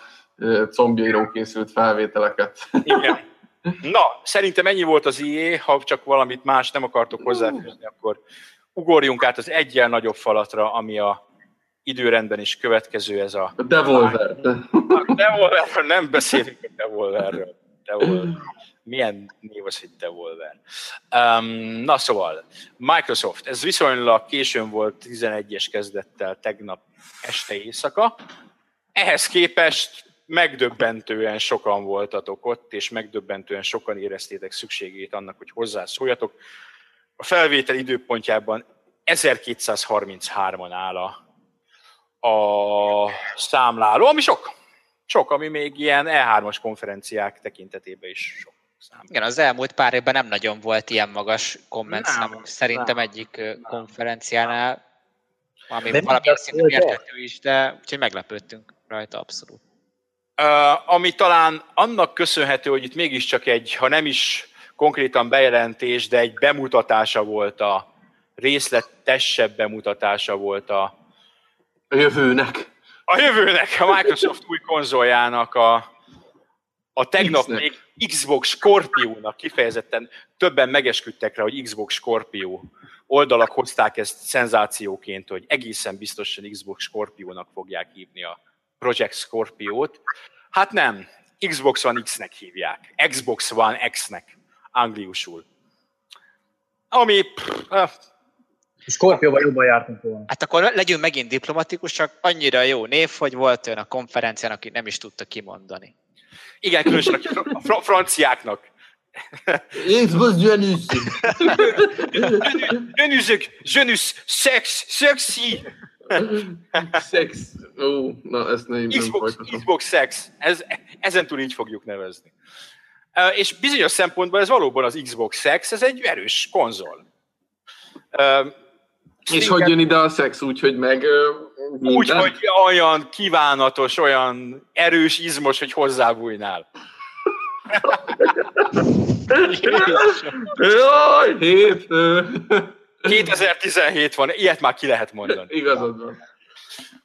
S2: combjairól készült felvételeket.
S1: Igen. [LAUGHS] Na, szerintem ennyi volt az IE, ha csak valamit más nem akartok hozzáfűzni, akkor ugorjunk át az egyen nagyobb falatra, ami a időrendben is következő ez a...
S2: Devolver.
S1: A Devolverről nem beszélünk a Devolverről. Devolver. Milyen név az, hogy Devolver? Um, na szóval, Microsoft, ez viszonylag későn volt 11-es kezdettel tegnap este éjszaka. Ehhez képest megdöbbentően sokan voltatok ott, és megdöbbentően sokan éreztétek szükségét annak, hogy hozzászóljatok. A felvétel időpontjában 1233-an áll a a számláló, ami sok. Sok, ami még ilyen E3-as konferenciák tekintetében is sok.
S3: Igen, az elmúlt pár évben nem nagyon volt ilyen magas komment
S1: Nem,
S3: szám, szerintem
S1: nem,
S3: egyik ö, konferenciánál, ami
S4: De
S3: valamilyen
S4: nem,
S3: szinten érthető is, de úgyhogy meglepődtünk rajta abszolút.
S1: Uh, ami talán annak köszönhető, hogy itt mégiscsak egy, ha nem is konkrétan bejelentés, de egy bemutatása volt a részletesebb bemutatása volt a,
S2: A jövőnek.
S1: a jövőnek, a Microsoft új konzoljának a, a tegnap
S2: X-nek.
S1: még Xbox Scorpio-nak kifejezetten többen megesküdtek rá, hogy Xbox Scorpio oldalak hozták ezt szenzációként, hogy egészen biztosan Xbox Scorpio-nak fogják hívni a Project Scorpio-t. Hát nem, Xbox One X-nek hívják, Xbox One X-nek, angliusul. Ami, pff, eh,
S4: Scorpióval jobban jártunk volna.
S3: Hát akkor legyünk megint diplomatikus, csak annyira jó név, hogy volt olyan a konferencián, aki nem is tudta kimondani.
S1: Igen, különösen a fr- fr- franciáknak.
S2: Xbox Janus.
S1: Önüzök, [LAUGHS] zsönüsz, szex, szexi,
S2: Szex. Ó, na ezt nem,
S1: Xbox,
S2: folytatom.
S1: Xbox Sex, ez, ezen túl így fogjuk nevezni. És bizonyos szempontból ez valóban az Xbox Sex, ez egy erős konzol.
S2: És hogy jön ide a szex úgy, hogy meg ö,
S1: Úgy,
S2: minden?
S1: hogy olyan kívánatos, olyan erős, izmos, hogy hozzábújnál.
S2: Jaj, hét. ö.
S1: 2017 van, ilyet már ki lehet mondani.
S2: Igazad van.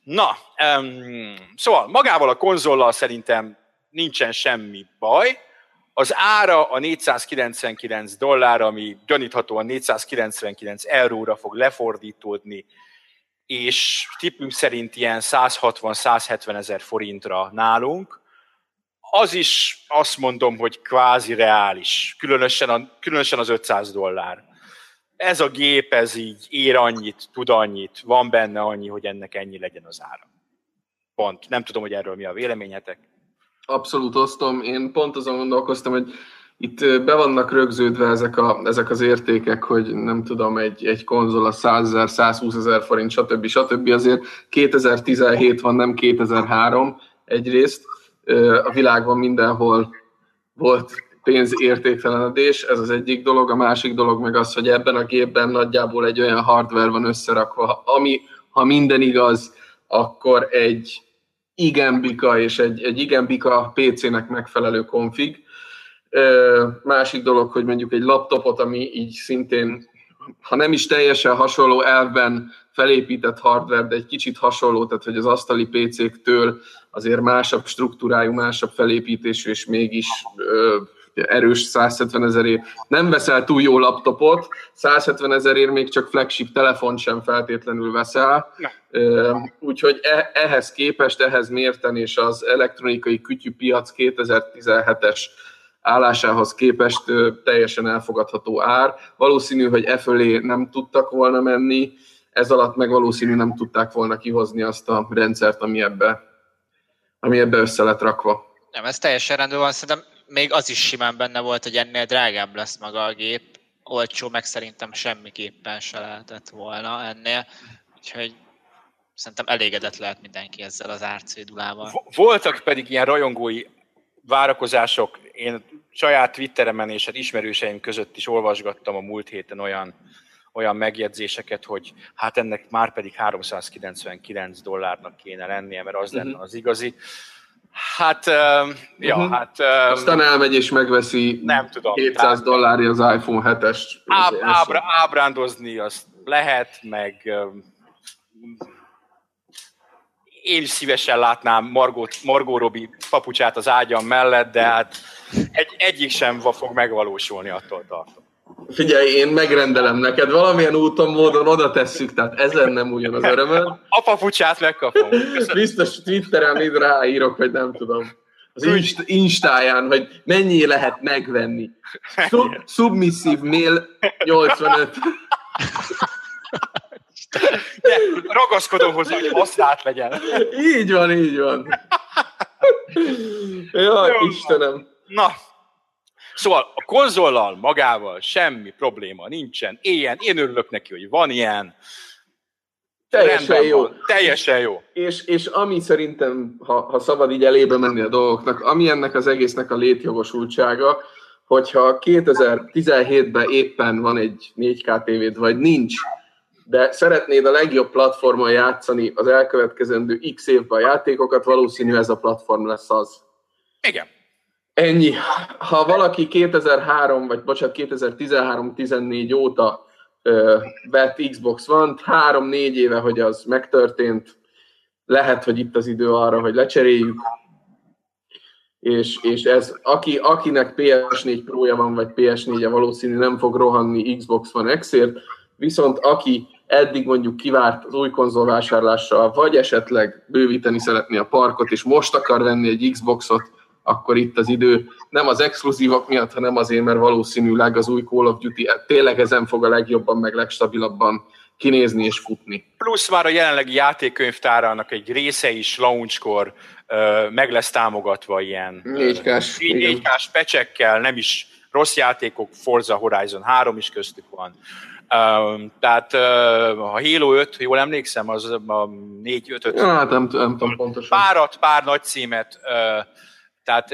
S1: Na, um, szóval magával a konzollal szerintem nincsen semmi baj. Az ára a 499 dollár, ami gyaníthatóan 499 euróra fog lefordítódni, és tippünk szerint ilyen 160-170 ezer forintra nálunk. Az is azt mondom, hogy kvázi reális, különösen, a, különösen az 500 dollár. Ez a gép, ez így ér annyit, tud annyit, van benne annyi, hogy ennek ennyi legyen az ára. Pont. Nem tudom, hogy erről mi a véleményetek.
S2: Abszolút osztom. Én pont azon gondolkoztam, hogy itt be vannak rögződve ezek, a, ezek az értékek, hogy nem tudom, egy, egy konzol a 100 ezer, 120 ezer forint, stb. stb. Azért 2017 van, nem 2003 egyrészt. A világban mindenhol volt pénzértéktelenedés, ez az egyik dolog, a másik dolog meg az, hogy ebben a gépben nagyjából egy olyan hardware van összerakva, ami, ha minden igaz, akkor egy igen bika és egy, egy igen bika PC-nek megfelelő konfig. Másik dolog, hogy mondjuk egy laptopot, ami így szintén, ha nem is teljesen hasonló elvben felépített hardware, de egy kicsit hasonló, tehát hogy az asztali PC-któl azért másabb struktúrájú, másabb felépítésű, és mégis erős 170 ezerért. Nem veszel túl jó laptopot, 170 ezerért még csak flagship telefont sem feltétlenül veszel. Úgyhogy e- ehhez képest, ehhez mérten és az elektronikai kütyűpiac 2017-es állásához képest teljesen elfogadható ár. Valószínű, hogy e fölé nem tudtak volna menni, ez alatt meg valószínű nem tudták volna kihozni azt a rendszert, ami ebbe, ami ebbe össze lett rakva.
S3: Nem, ez teljesen rendben van, szerintem még az is simán benne volt, hogy ennél drágább lesz maga a gép. Olcsó meg szerintem semmiképpen se lehetett volna ennél. Úgyhogy szerintem elégedett lehet mindenki ezzel az árcédulával.
S1: Vo- Voltak pedig ilyen rajongói várakozások. Én saját Twitteremen és hát ismerőseim között is olvasgattam a múlt héten olyan, olyan megjegyzéseket, hogy hát ennek már pedig 399 dollárnak kéne lennie, mert az lenne az igazi. Hát, um, ja,
S2: Mhm.
S1: hát um,
S2: Aztán elmegy és megveszi
S1: nem tudom.
S2: 700
S1: Tehát-
S2: dollárja az iPhone 7-es.
S1: áb, ábra, ábrándozni azt lehet, meg um, én is szívesen látnám Margot, Margot Robbie papucsát az ágyam mellett, de hát egy, egyik sem fog megvalósulni attól tartom.
S2: Figyelj, én megrendelem neked, valamilyen úton, módon oda tesszük, tehát ezen nem újjon az örömöd. [LAUGHS]
S1: A papucsát megkapom. Köszönöm.
S2: Biztos Twitteren még ráírok, hogy nem tudom. Az inst- instáján, hogy mennyi lehet megvenni. Sub- submissive [LAUGHS] mail 85.
S1: De ragaszkodom hozzá, hogy használt legyen.
S2: Így van, így van. Jaj,
S1: Jó.
S2: Istenem.
S1: Na, szóval a konzollal magával semmi probléma nincsen. Ilyen, én örülök neki, hogy van ilyen.
S2: Teljesen
S1: Rendben
S2: jó.
S1: Van. Teljesen jó.
S2: És, és ami szerintem, ha, ha szabad így elébe menni a dolgoknak, ami ennek az egésznek a létjogosultsága, hogyha 2017-ben éppen van egy 4K tévéd, vagy nincs, de szeretnéd a legjobb platformon játszani az elkövetkezendő x évben a játékokat, valószínű ez a platform lesz az.
S1: Igen.
S2: Ennyi. Ha valaki 2003, vagy bocsánat, 2013-14 óta ö, vett Xbox van, három-négy éve, hogy az megtörtént, lehet, hogy itt az idő arra, hogy lecseréljük, és, és ez, aki, akinek PS4 Pro-ja van, vagy PS4-je valószínű nem fog rohanni Xbox One X-ért, viszont aki eddig mondjuk kivárt az új konzol vásárlással, vagy esetleg bővíteni szeretné a parkot, és most akar venni egy Xboxot, akkor itt az idő nem az exkluzívak miatt, hanem azért, mert valószínűleg az új Call of Duty tényleg ezen fog a legjobban, meg legstabilabban kinézni és futni.
S1: Plusz már a jelenlegi játékkönyvtárának egy része is launchkor meg lesz támogatva ilyen
S2: 4K-s,
S1: 4K-s pecsekkel, nem is rossz játékok, Forza Horizon 3 is köztük van. Um, tehát uh, a Halo 5, jól emlékszem, az a 4 5 5
S2: ja, hát nem, nem tudom pontosan.
S1: Párat, pár nagy címet, uh, tehát,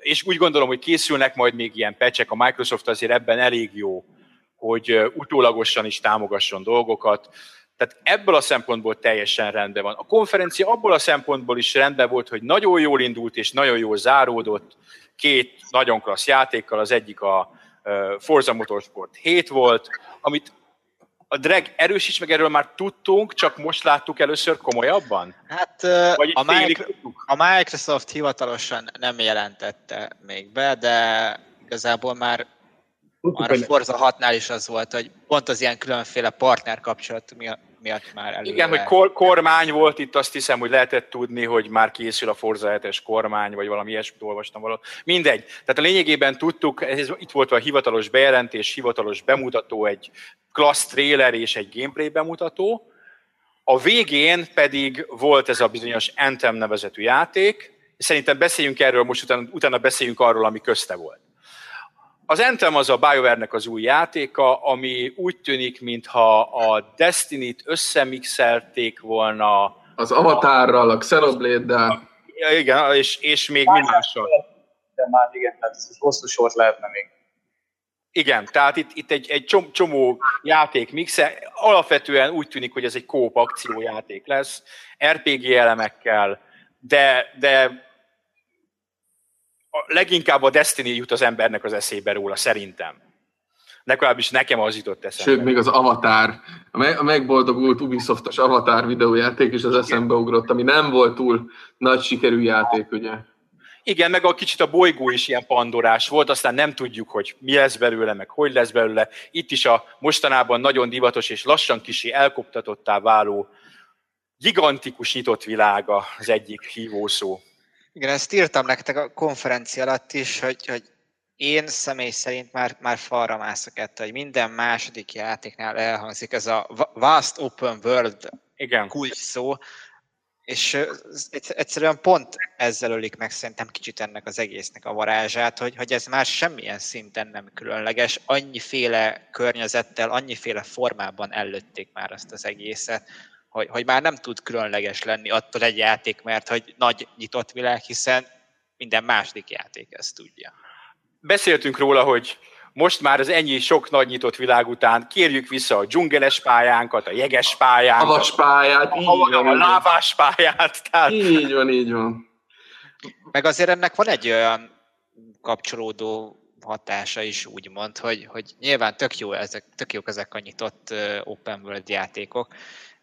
S1: és úgy gondolom, hogy készülnek majd még ilyen pecsek, a Microsoft azért ebben elég jó, hogy utólagosan is támogasson dolgokat. Tehát ebből a szempontból teljesen rendben van. A konferencia abból a szempontból is rendben volt, hogy nagyon jól indult és nagyon jól záródott, két nagyon klassz játékkal, az egyik a Forza Motorsport 7 volt, amit a drag erősíts meg, erről már tudtunk, csak most láttuk először komolyabban?
S3: Hát Vagy a, Mike, a Microsoft hivatalosan nem jelentette még be, de igazából már, már a Forza 6-nál is az volt, hogy pont az ilyen különféle partner kapcsolat miatt már előre.
S1: Igen, hogy kor- kormány volt itt, azt hiszem, hogy lehetett tudni, hogy már készül a Forza 7-es kormány, vagy valami ilyesmit olvastam valahol. Mindegy. Tehát a lényegében tudtuk, ez, itt volt a hivatalos bejelentés, hivatalos bemutató, egy klassz trailer és egy gameplay bemutató. A végén pedig volt ez a bizonyos Anthem nevezetű játék, Szerintem beszéljünk erről, most utána, utána beszéljünk arról, ami közte volt. Az Anthem az a BioWare-nek az új játéka, ami úgy tűnik, mintha a Destiny-t összemixelték volna.
S2: Az Avatarral, a Xenoblade-del.
S1: Igen, és, és még mi mással.
S4: De már igen, tehát ez hosszú sort lehetne még.
S1: Igen, tehát itt, itt egy, egy csomó játék mixe. Alapvetően úgy tűnik, hogy ez egy kóp akciójáték lesz, RPG elemekkel, de, de leginkább a Destiny jut az embernek az eszébe róla, szerintem. Legalábbis nekem az jutott eszembe.
S2: Sőt, még az Avatar, a megboldogult Ubisoftos Avatar videójáték is az eszembe ugrott, ami nem volt túl nagy sikerű játék, ugye?
S1: Igen, meg a kicsit a bolygó is ilyen pandorás volt, aztán nem tudjuk, hogy mi lesz belőle, meg hogy lesz belőle. Itt is a mostanában nagyon divatos és lassan kisi elkoptatottá váló gigantikus nyitott világa az egyik hívószó.
S3: Igen, ezt írtam nektek a konferencia alatt is, hogy, hogy én személy szerint már, már falra mászok ettől, hogy minden második játéknál elhangzik ez a vast open world
S1: Igen.
S3: kulcs szó, és egyszerűen pont ezzel ölik meg szerintem kicsit ennek az egésznek a varázsát, hogy, hogy ez már semmilyen szinten nem különleges, annyiféle környezettel, annyiféle formában előtték már azt az egészet, hogy, hogy már nem tud különleges lenni attól egy játék, mert hogy nagy nyitott világ, hiszen minden második játék ezt tudja.
S1: Beszéltünk róla, hogy most már az ennyi sok nagy nyitott világ után kérjük vissza a dzsungeles pályánkat, a jeges pályánkat,
S2: Havas pályát,
S1: a, a, a lávás pályát.
S2: Tehát... Így van, így van.
S3: Meg azért ennek van egy olyan kapcsolódó hatása is úgymond, hogy, hogy nyilván tök, jó ezek, tök jók ezek a nyitott open world játékok,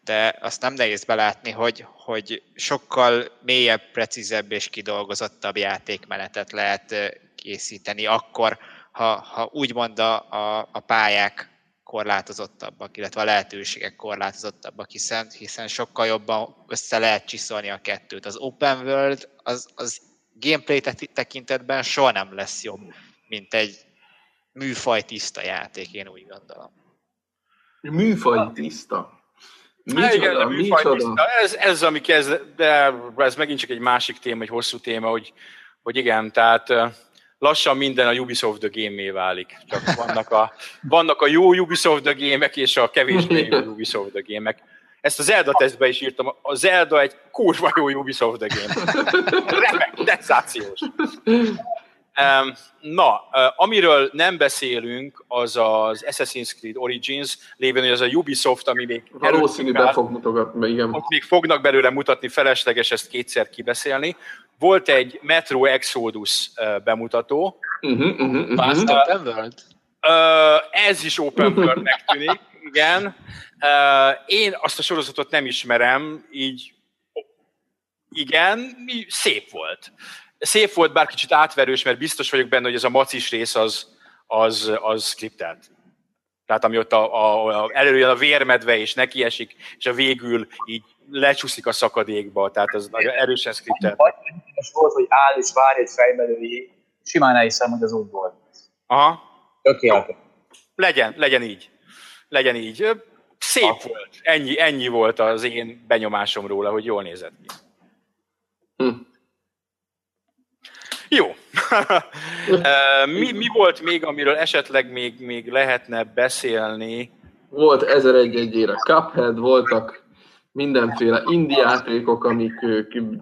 S3: de azt nem nehéz belátni, hogy, hogy sokkal mélyebb, precízebb és kidolgozottabb játékmenetet lehet készíteni akkor, ha, ha úgymond a, a, a pályák korlátozottabbak, illetve a lehetőségek korlátozottabbak, hiszen, hiszen sokkal jobban össze lehet csiszolni a kettőt. Az open world az, az gameplay tekintetben soha nem lesz jobb, mint egy műfaj tiszta játék, én úgy gondolom.
S2: Műfaj tiszta?
S1: Micsoda, igen, micsoda? Ez, ez, ami kezd, de ez megint csak egy másik téma, egy hosszú téma, hogy, hogy igen, tehát lassan minden a Ubisoft the game válik. Csak vannak a, vannak a jó Ubisoft the game és a kevésbé jó Ubisoft the game Ezt a Zelda tesztbe is írtam. A Zelda egy kurva jó Ubisoft the game. [LAUGHS] Remek. Na, amiről nem beszélünk, az az Assassin's Creed Origins, lévén, hogy az a Ubisoft, ami még
S2: Valószínű
S1: előttünk
S2: be
S1: áll,
S2: fog mutogatni, igen.
S1: ott még fognak belőle mutatni, felesleges ezt kétszer kibeszélni. Volt egy Metro Exodus bemutató,
S2: Uh-huh, uh-huh, uh-huh.
S3: Open World?
S1: Ez is open world [LAUGHS] tűnik, igen. Én azt a sorozatot nem ismerem, így igen, így szép volt. Szép volt, bár kicsit átverős, mert biztos vagyok benne, hogy ez a macis rész az, az, az skriptelt. Tehát ami ott a, a, a, előjön a vérmedve, és neki esik, és a végül így lecsúszik a szakadékba, tehát az nagyon erősen skriptelt.
S4: Annyira volt, hogy áll és várj egy fejbelőjé, simán elhiszem, hogy az úgy volt.
S1: Aha,
S4: Tökéletes.
S1: legyen, legyen így. Legyen így. Szép volt. Ennyi, ennyi volt az én benyomásom róla, hogy jól nézett ki.
S2: Hm.
S1: Jó. [LAUGHS] Mi, mi volt még, amiről esetleg még, még lehetne beszélni?
S2: Volt 1001 egyére Cuphead, voltak mindenféle indie játékok, amik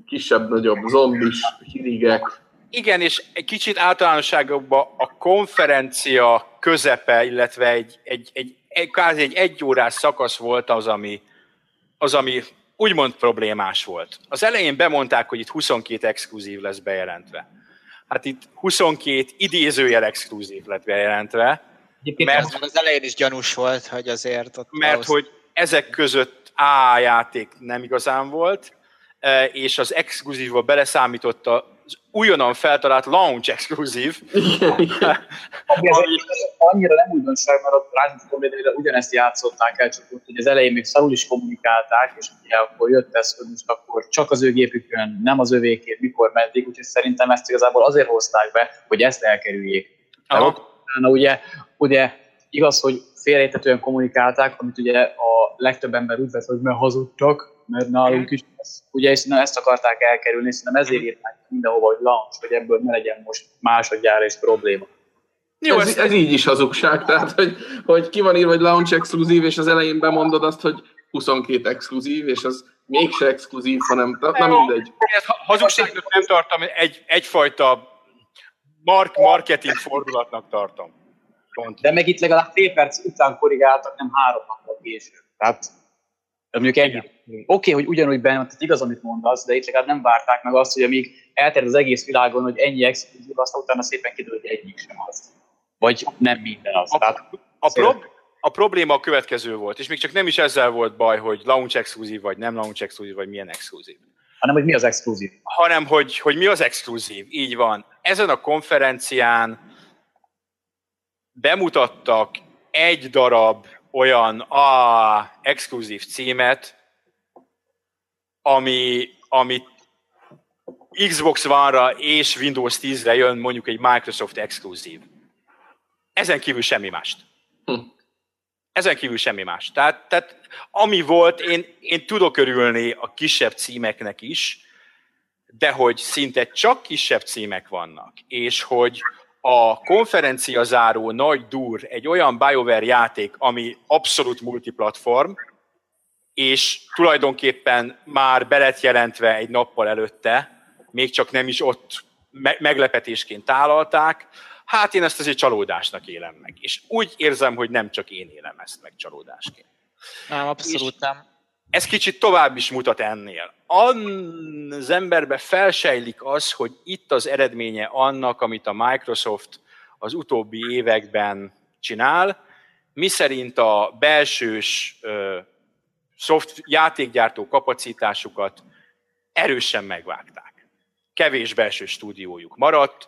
S2: kisebb-nagyobb zombis, hírigek.
S1: Igen, és egy kicsit általánosságokban a konferencia közepe, illetve egy, egy, egy, egy, kázi egy egyórás szakasz volt az, ami, az, ami úgymond problémás volt. Az elején bemondták, hogy itt 22 exkluzív lesz bejelentve. Hát itt 22 idézőjel exkluzív lett bejelentve,
S4: Egyébként
S1: Mert-
S3: az elején is gyanús volt, hogy azért ott...
S1: mert
S3: ahhoz-
S1: hogy ezek között A játék nem igazán volt, e, és az exkluzívba beleszámította az újonnan feltalált launch exkluzív,
S4: annyira nem újdonság, mert a Rise of Tomb Raider-re ugyanezt játszották el, csak úgy, hogy az elején még szarul is kommunikálták, és ugye akkor jött ez, hogy most akkor csak az ő gépükön, nem az övékét, mikor meddig, úgyhogy szerintem ezt igazából azért hozták be, hogy ezt elkerüljék. Mert
S1: Aha.
S4: ott utána ugye, ugye igaz, hogy félrejtetően kommunikálták, amit ugye a legtöbb ember úgy vesz, hogy mert hazudtak, mert nálunk is ez. Ugye, és na, ezt akarták elkerülni, és szerintem ezért írták mindenhova, hogy launch, hogy ebből ne legyen most másodjára is probléma.
S1: Jó,
S2: ez, ez így is hazugság, tehát hogy, hogy ki van írva, hogy launch exkluzív, és az elején bemondod azt, hogy 22 exkluzív, és az mégse exkluzív, hanem na, nem mindegy.
S1: ha- hazugságnak nem tartom, egy, egyfajta mark, marketing fordulatnak tartom. Pont.
S4: De meg itt legalább fél perc után korrigáltak, nem három nappal később. Tehát ez mondjuk ennyi. Oké, okay, hogy ugyanúgy benne, tehát igaz, amit mondasz, de itt legalább nem várták meg azt, hogy amíg elterjed az egész világon, hogy ennyi exkluzív, aztán utána szépen kiderül, hogy egyik sem az. Vagy nem minden az.
S1: A,
S4: Tehát,
S1: a, prob, a probléma a következő volt, és még csak nem is ezzel volt baj, hogy launch exkluzív, vagy nem launch exkluzív, vagy milyen exkluzív.
S4: hanem, hogy mi az exkluzív.
S1: hanem hogy, hogy mi az exkluzív. Így van. Ezen a konferencián bemutattak egy darab olyan a exkluzív címet, ami, ami Xbox One-ra és Windows 10-re jön mondjuk egy Microsoft exkluzív. Ezen kívül semmi mást.
S2: Hm.
S1: Ezen kívül semmi más. Tehát, tehát ami volt, én, én tudok örülni a kisebb címeknek is, de hogy szinte csak kisebb címek vannak, és hogy a konferencia záró nagy dur egy olyan BioWare játék, ami abszolút multiplatform, és tulajdonképpen már belet jelentve egy nappal előtte, még csak nem is ott me- meglepetésként tálalták, hát én ezt azért csalódásnak élem meg. És úgy érzem, hogy nem csak én élem ezt meg csalódásként
S3: Nem, abszolút nem.
S1: ez kicsit tovább is mutat ennél. An- Az emberbe felsejlik az, hogy itt az eredménye annak, amit a Microsoft az utóbbi években csinál, miszerint a belsős ö, szoft játékgyártó kapacitásukat erősen megvágták. Kevés belső stúdiójuk maradt,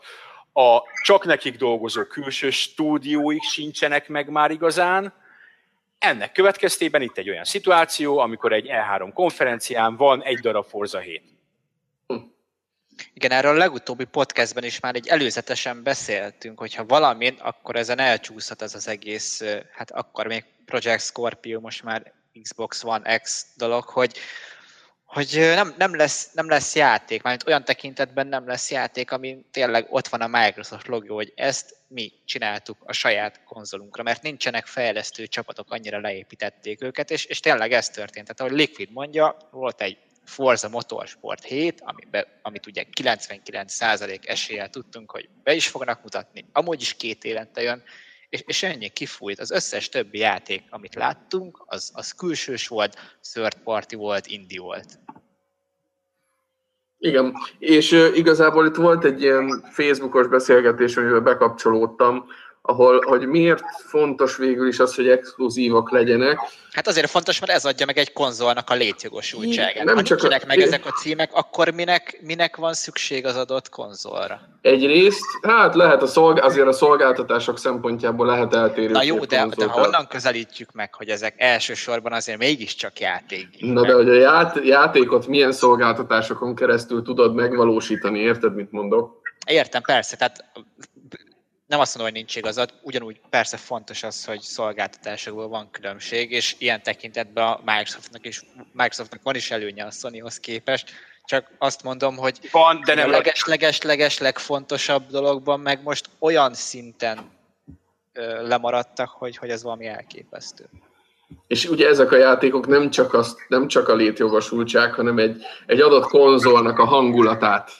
S1: a csak nekik dolgozó külső stúdióik sincsenek meg már igazán, ennek következtében itt egy olyan szituáció, amikor egy E3 konferencián van egy darab Forza 7.
S3: Igen, erről a legutóbbi podcastben is már egy előzetesen beszéltünk, hogyha valamin, akkor ezen elcsúszhat ez az egész, hát akkor még Project Scorpio, most már Xbox One X dolog, hogy, hogy nem, nem, lesz, nem lesz játék, mármint olyan tekintetben nem lesz játék, ami tényleg ott van a Microsoft logó, hogy ezt mi csináltuk a saját konzolunkra, mert nincsenek fejlesztő csapatok, annyira leépítették őket, és, és tényleg ez történt. Tehát ahogy Liquid mondja, volt egy Forza Motorsport 7, amibe, amit ugye 99% eséllyel tudtunk, hogy be is fognak mutatni, amúgy is két évente jön, és, és ennyi kifújt. Az összes többi játék, amit láttunk, az, az külsős volt, third party volt, indie volt.
S2: Igen, és uh, igazából itt volt egy ilyen Facebookos beszélgetés, amivel bekapcsolódtam, ahol, hogy miért fontos végül is az, hogy exkluzívak legyenek.
S3: Hát azért fontos, mert ez adja meg egy konzolnak a létjogosultságát. Nem ha csak a... meg ezek a címek, akkor minek, minek van szükség az adott konzolra?
S2: Egyrészt, hát lehet a szolg, azért a szolgáltatások szempontjából lehet eltérő.
S3: Na jó, de, de ha onnan közelítjük meg, hogy ezek elsősorban azért mégiscsak játék.
S2: Na de hogy a ját, játékot milyen szolgáltatásokon keresztül tudod megvalósítani, érted, mit mondok?
S3: Értem, persze, tehát nem azt mondom, hogy nincs igazad, ugyanúgy persze fontos az, hogy szolgáltatásokból van különbség, és ilyen tekintetben a Microsoftnak, is, Microsoftnak van is előnye a Sonyhoz képest, csak azt mondom, hogy
S1: van, de nem
S3: a leges-leges-leges legfontosabb dologban meg most olyan szinten ö, lemaradtak, hogy, hogy ez valami elképesztő.
S2: És ugye ezek a játékok nem csak, azt, nem csak a létjogosultság, hanem egy, egy adott konzolnak a hangulatát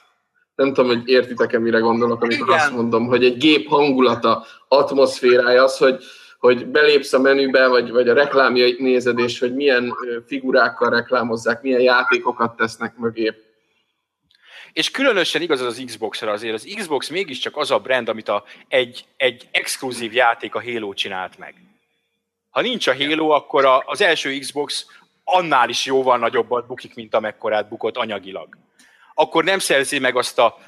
S2: nem tudom, hogy értitek-e, mire gondolok, amikor Igen. azt mondom, hogy egy gép hangulata, atmoszférája az, hogy, hogy belépsz a menübe, vagy, vagy a reklámjait nézed, és hogy milyen figurákkal reklámozzák, milyen játékokat tesznek mögé.
S1: És különösen igaz az az Xbox-ra azért. Az Xbox mégiscsak az a brand, amit a, egy, egy exkluzív játék a Halo csinált meg. Ha nincs a Halo, akkor a, az első Xbox annál is jóval nagyobbat bukik, mint amekkorát bukott anyagilag akkor nem szerzi meg azt a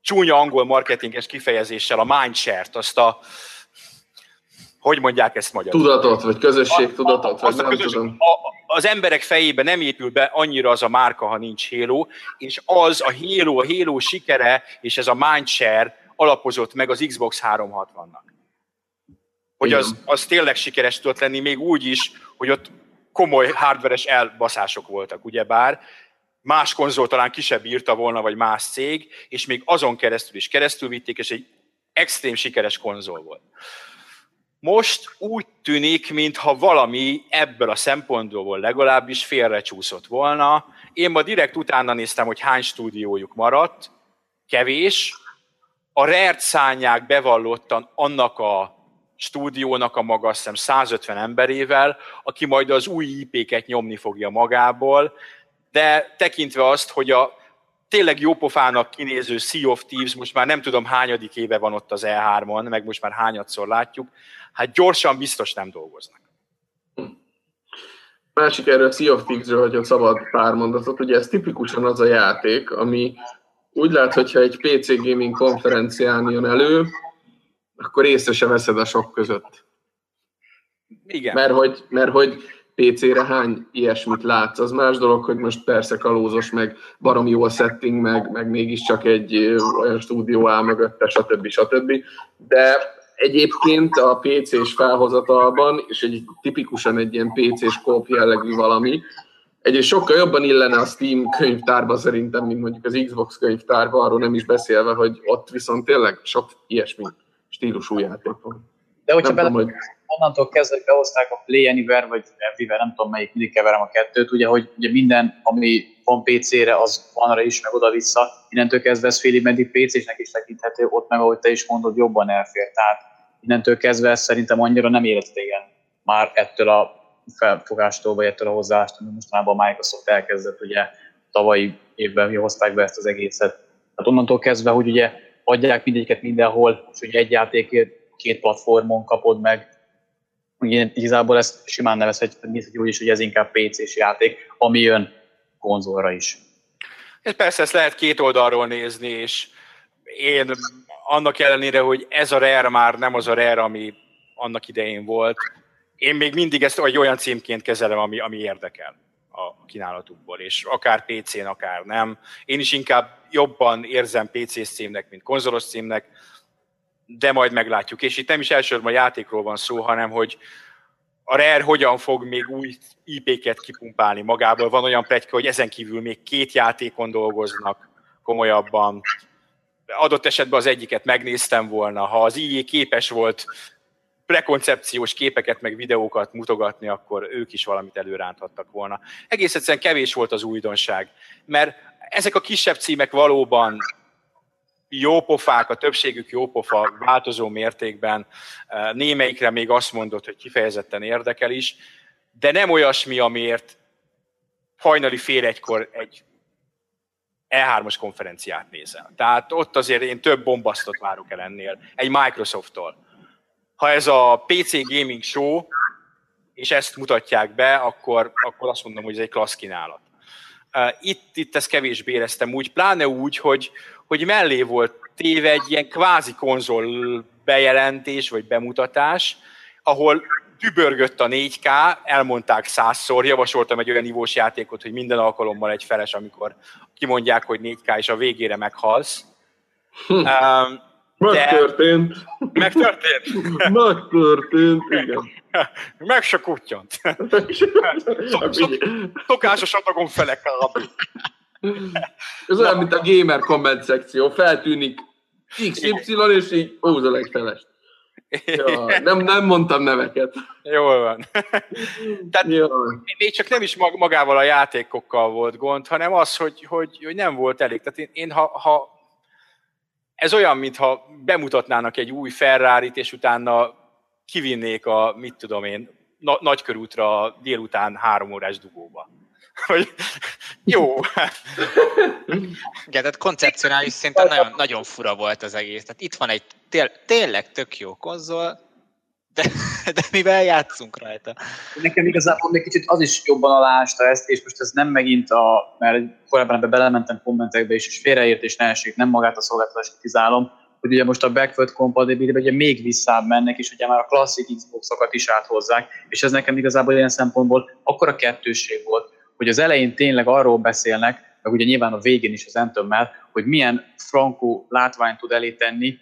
S1: csúnya angol marketinges kifejezéssel a mindshare-t, azt a hogy mondják ezt magyarul?
S2: Tudatot, vagy közösség tudatot, vagy nem közösség, tudom.
S1: A, az emberek fejébe nem épül be annyira az a márka, ha nincs Halo, és az a Halo, a Halo sikere, és ez a mindshare alapozott meg az Xbox 360-nak. Hogy az, az tényleg sikeres tudott lenni, még úgy is, hogy ott komoly hardveres elbaszások voltak, ugyebár, más konzol talán kisebb írta volna, vagy más cég, és még azon keresztül is keresztül vitték, és egy extrém sikeres konzol volt. Most úgy tűnik, mintha valami ebből a szempontból legalábbis félrecsúszott volna. Én ma direkt utána néztem, hogy hány stúdiójuk maradt, kevés. A Rert szányák bevallottan annak a stúdiónak a maga, azt hiszem 150 emberével, aki majd az új IP-ket nyomni fogja magából, de tekintve azt, hogy a tényleg jópofának kinéző Sea of Thieves most már nem tudom hányadik éve van ott az E3-on, meg most már hányadszor látjuk, hát gyorsan biztos nem dolgoznak.
S2: Másik erről Sea of Thieves-ről, hogyha szabad pár mondatot, ugye ez tipikusan az a játék, ami úgy lát, hogyha egy PC gaming konferencián jön elő, akkor észre se veszed a sok között.
S1: Igen.
S2: Mert hogy, mert hogy PC-re hány ilyesmit látsz. Az más dolog, hogy most persze kalózos, meg barom jó a setting, meg, meg mégiscsak egy olyan stúdió áll mögötte, stb. stb. De egyébként a PC-s felhozatalban, és egy tipikusan egy ilyen PC-s kóp jellegű valami, egy sokkal jobban illene a Steam könyvtárba szerintem, mint mondjuk az Xbox könyvtárba, arról nem is beszélve, hogy ott viszont tényleg sok ilyesmi stílusú játék van.
S4: De hogyha bele, hogy onnantól kezdve behozták a Play Anywhere, vagy Everywhere, nem tudom melyik, mindig keverem a kettőt, ugye, hogy ugye minden, ami van PC-re, az van arra is, meg oda-vissza. Innentől kezdve ez félig meddig PC-snek is tekinthető, ott meg, ahogy te is mondod, jobban elfér. Tehát innentől kezdve ez szerintem annyira nem életégen már ettől a felfogástól, vagy ettől a hozzáástól, amit mostanában a Microsoft elkezdett, ugye tavalyi évben hozták be ezt az egészet. Tehát onnantól kezdve, hogy ugye adják mindegyiket mindenhol, és ugye egy játékért két platformon kapod meg, ugye igazából ezt simán nevezhetjük úgy is, hogy ez inkább PC-s játék, ami jön konzolra is.
S1: Ez persze ezt lehet két oldalról nézni, és én annak ellenére, hogy ez a Rare már nem az a Rare, ami annak idején volt, én még mindig ezt egy olyan címként kezelem, ami, ami érdekel a kínálatukból, és akár PC-n, akár nem. Én is inkább jobban érzem PC-s címnek, mint konzolos címnek, de majd meglátjuk. És itt nem is elsősorban a játékról van szó, hanem hogy a Rare hogyan fog még új IP-ket kipumpálni magából. Van olyan pletyka, hogy ezen kívül még két játékon dolgoznak komolyabban. Adott esetben az egyiket megnéztem volna. Ha az IE képes volt prekoncepciós képeket, meg videókat mutogatni, akkor ők is valamit előránthattak volna. Egész egyszerűen kevés volt az újdonság, mert ezek a kisebb címek valóban jópofák, a többségük jópofa változó mértékben, némelyikre még azt mondott, hogy kifejezetten érdekel is, de nem olyasmi, amiért hajnali fél egykor egy E3-as konferenciát nézel. Tehát ott azért én több bombasztot várok el ennél, egy Microsofttól. Ha ez a PC Gaming Show, és ezt mutatják be, akkor, akkor azt mondom, hogy ez egy klassz kínálat. Itt, itt ezt kevésbé éreztem úgy, pláne úgy, hogy, hogy mellé volt téve egy ilyen kvázi konzol bejelentés, vagy bemutatás, ahol dübörgött a 4K, elmondták százszor, javasoltam egy olyan nívós játékot, hogy minden alkalommal egy feles, amikor kimondják, hogy 4K, és a végére meghalsz.
S2: Hm. Um, Megtörtént.
S1: Megtörtént? [LAUGHS]
S2: Megtörtént, igen.
S1: Meg se kutyant. [LAUGHS] Szokásos adagon felekkel [LAUGHS]
S2: Ez olyan, mint a gamer comment szekció. Feltűnik XY, és így húz a legfelest. Ja, nem, nem mondtam neveket.
S1: Jól van. Tehát ja. még csak nem is magával a játékokkal volt gond, hanem az, hogy, hogy, hogy nem volt elég. Tehát én, én ha, ha ez olyan, mintha bemutatnának egy új ferrari és utána kivinnék a, mit tudom én, na, nagykörútra délután három órás dugóba. Hogy jó.
S3: Igen, tehát koncepcionális szinten nagyon, nagyon fura volt az egész. Tehát itt van egy tél, tényleg tök jó konzol, de, de mivel játszunk rajta?
S4: Nekem igazából még kicsit az is jobban aláásta ezt, és most ez nem megint a, mert korábban ebbe belementem kommentekbe is, és félreértés ne esik, nem magát a szolgáltatást kritizálom, hogy ugye most a backward compatibility ugye még visszább mennek, és ugye már a klasszik Xbox-okat is áthozzák, és ez nekem igazából ilyen szempontból akkor a kettősség volt, hogy az elején tényleg arról beszélnek, meg ugye nyilván a végén is az Anthemmel, hogy milyen frankó látványt tud elé tenni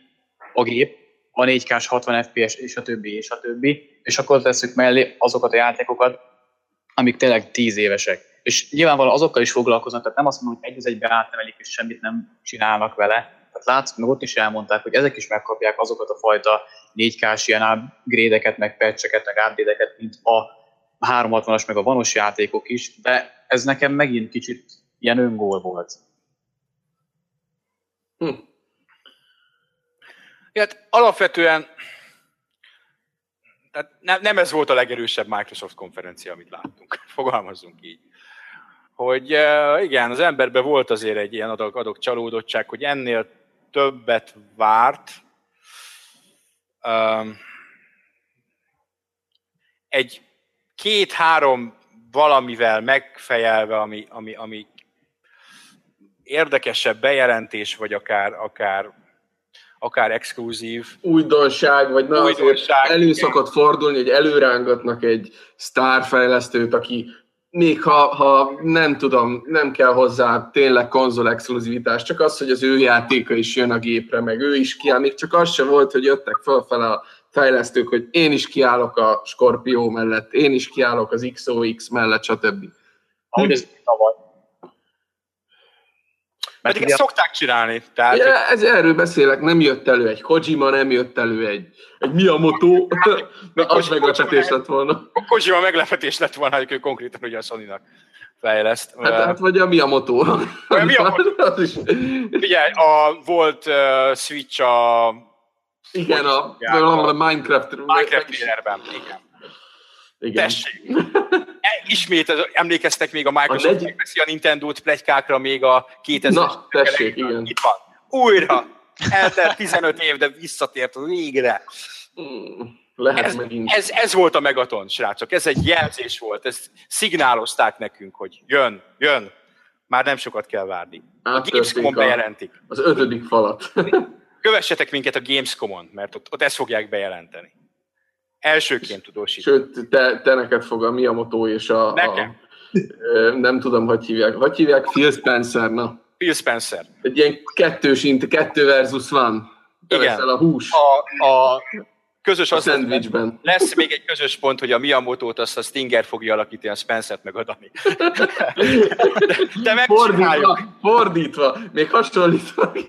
S4: a gép, a 4K-s 60 FPS és a többi, és a többi, és akkor tesszük mellé azokat a játékokat, amik tényleg 10 évesek. És nyilvánvalóan azokkal is foglalkoznak, tehát nem azt mondom, hogy egy egybe átnevelik, és semmit nem csinálnak vele. Tehát látszik, meg ott is elmondták, hogy ezek is megkapják azokat a fajta 4K-s ilyen upgrade-eket, meg patch-eket, meg update-eket, mint a 360-as, meg a vanos játékok is, de ez nekem megint kicsit ilyen öngól volt. Hm.
S1: Hát alapvetően tehát nem, nem ez volt a legerősebb Microsoft konferencia, amit láttunk. [LAUGHS] Fogalmazzunk így. Hogy igen, az emberben volt azért egy ilyen adok, adok csalódottság, hogy ennél többet várt. Egy két-három valamivel megfejelve, ami, ami, ami érdekesebb bejelentés, vagy akár, akár akár exkluzív.
S2: Újdonság, vagy na Újdonság, elő szokott fordulni, hogy előrángatnak egy sztárfejlesztőt, aki még ha, ha nem tudom, nem kell hozzá tényleg konzol exkluzivitás, csak az, hogy az ő játéka is jön a gépre, meg ő is kiáll, még csak az se volt, hogy jöttek fölfele a fejlesztők, hogy én is kiállok a Scorpio mellett, én is kiállok az XOX mellett, stb.
S4: Ahogy ez tavaly.
S1: Mert Pedig ezt szokták csinálni. Tehát,
S2: ja, ez, erről beszélek, nem jött elő egy Kojima, nem jött elő egy, egy Miyamoto, [LAUGHS] mert az meglepetés lett volna.
S1: A Kojima meglepetés lett volna, hogy ő konkrétan ugye a sony fejleszt.
S2: Hát, hát vagy a Miyamoto. A
S1: Miyamoto. [LAUGHS] Ugye, a, volt uh, Switch a...
S2: Igen, a, a, a Minecraft.
S1: Minecraft trailerben, igen. Igen. Tessék. E, ismét emlékeztek még a Microsoft megveszi a Nintendo-t plegykákra még a 2000-es
S2: Na, tessék, igen.
S1: Itt van. Újra. Eltelt 15 év, de visszatért végre.
S2: Hmm, lehet
S1: ez,
S2: megint.
S1: Ez, ez volt a megaton, srácok. Ez egy jelzés volt. Ezt szignálozták nekünk, hogy jön, jön. Már nem sokat kell várni. A Gamescom-on bejelentik.
S2: Az ötödik falat.
S1: Kövessetek minket a Gamescom-on, mert ott, ott ezt fogják bejelenteni. Elsőként tudósít.
S2: Sőt, te, te neked fog a Miyamoto és a,
S1: Nekem.
S2: a, nem tudom, hogy hívják. Hogy hívják? Phil Spencer, na.
S1: Phil Spencer.
S2: Egy ilyen kettős, int, kettő versus van.
S1: Igen.
S2: a hús.
S1: A, a közös
S2: a az szendvicsben.
S1: Lesz még egy közös pont, hogy a Miyamoto-t azt a Stinger fogja alakítani, a Spencer-t meg a Dani. De,
S2: fordítva, fordítva, még hasonlítva is,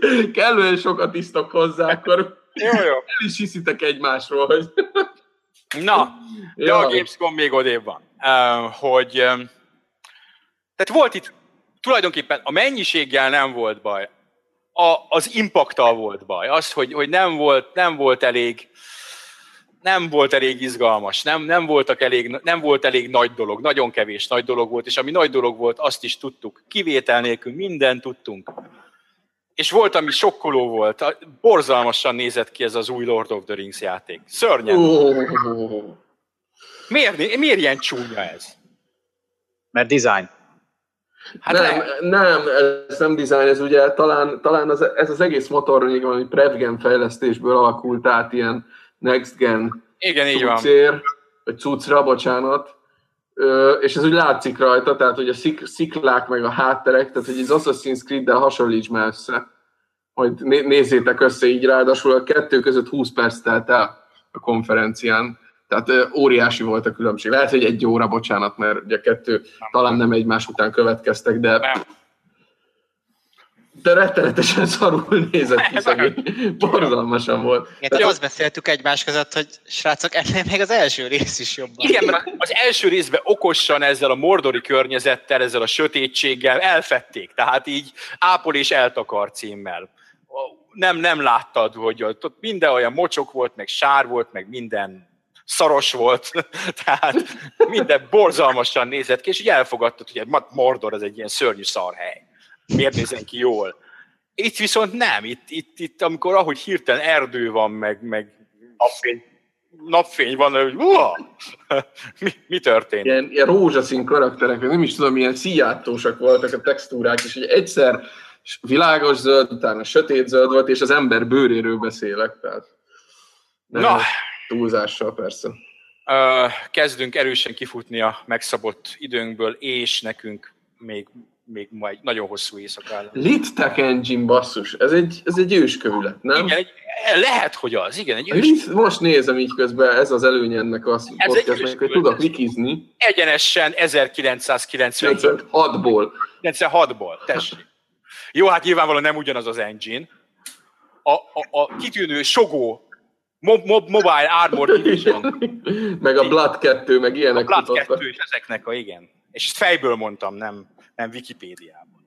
S2: hogy kellően sokat isztok hozzá, akkor
S1: Jó, jó.
S2: El is hiszitek egymásról, hogy...
S1: Na, de a Gamescom még odébb van. Uh, hogy um, tehát volt itt tulajdonképpen a mennyiséggel nem volt baj. A, az impaktal volt baj. Az, hogy, hogy nem, volt, nem volt elég nem volt elég izgalmas, nem, nem, voltak elég, nem volt elég nagy dolog, nagyon kevés nagy dolog volt, és ami nagy dolog volt, azt is tudtuk. Kivétel nélkül mindent tudtunk. És volt, ami sokkoló volt, borzalmasan nézett ki ez az új Lord of the Rings játék. Szörnyen. Oh. Miért, miért ilyen csúnya ez?
S4: Mert design.
S2: Hát nem, nem, ez nem design, ez ugye talán, talán az, ez az egész motor, ami Prevgen fejlesztésből alakult át ilyen next gen
S1: Igen, így van.
S2: vagy cuccra, bocsánat, és ez úgy látszik rajta, tehát hogy a szik, sziklák meg a hátterek, tehát hogy az Assassin's Creed-del hasonlíts már össze, hogy nézzétek össze így, ráadásul a kettő között 20 perc telt el a konferencián, tehát óriási volt a különbség. Lehet, hogy egy óra, bocsánat, mert ugye kettő talán nem egymás után következtek, de nem de rettenetesen szarul nézett ki szegény. Borzalmasan volt.
S3: Igen, tehát azt beszéltük egymás között, hogy srácok, ennél még az első rész is jobban.
S1: Igen, mert az első részben okosan ezzel a mordori környezettel, ezzel a sötétséggel elfették. Tehát így Ápol és eltakar címmel. Nem, nem láttad, hogy ott minden olyan mocsok volt, meg sár volt, meg minden szaros volt, [LAUGHS] tehát minden borzalmasan nézett ki, és így elfogadtad, hogy Mordor az egy ilyen szörnyű szarhely miért nézzen ki jól. Itt viszont nem, itt, itt, itt amikor ahogy hirtelen erdő van, meg, meg napfény, napfény van, hogy [LAUGHS] mi, mi történt?
S2: Ilyen, ilyen rózsaszín karakterek, nem is tudom, milyen szíjátósak voltak a textúrák, és hogy egyszer világos zöld, utána sötét zöld volt, és az ember bőréről beszélek, tehát Na. Túlzással persze.
S1: Kezdünk erősen kifutni a megszabott időnkből, és nekünk még még majd nagyon hosszú éjszaka.
S2: Littech Engine basszus, ez egy, ez egy őskövület, nem?
S1: Igen, egy, lehet, hogy az, igen, egy
S2: őskövület. Most nézem így közben, ez az előny ennek a podcastnek, hogy tudok wikizni.
S1: Egyenesen 1996-ból. 96-ból, tessék. Jó, hát nyilvánvalóan nem ugyanaz az engine. A, a, a kitűnő Sogó Mob, mob, Mobile Armor Division. [LAUGHS]
S2: meg a Blood 2, meg ilyenek
S1: A Blood 2 és ezeknek a, igen. És ezt fejből mondtam, nem, nem Wikipédiában.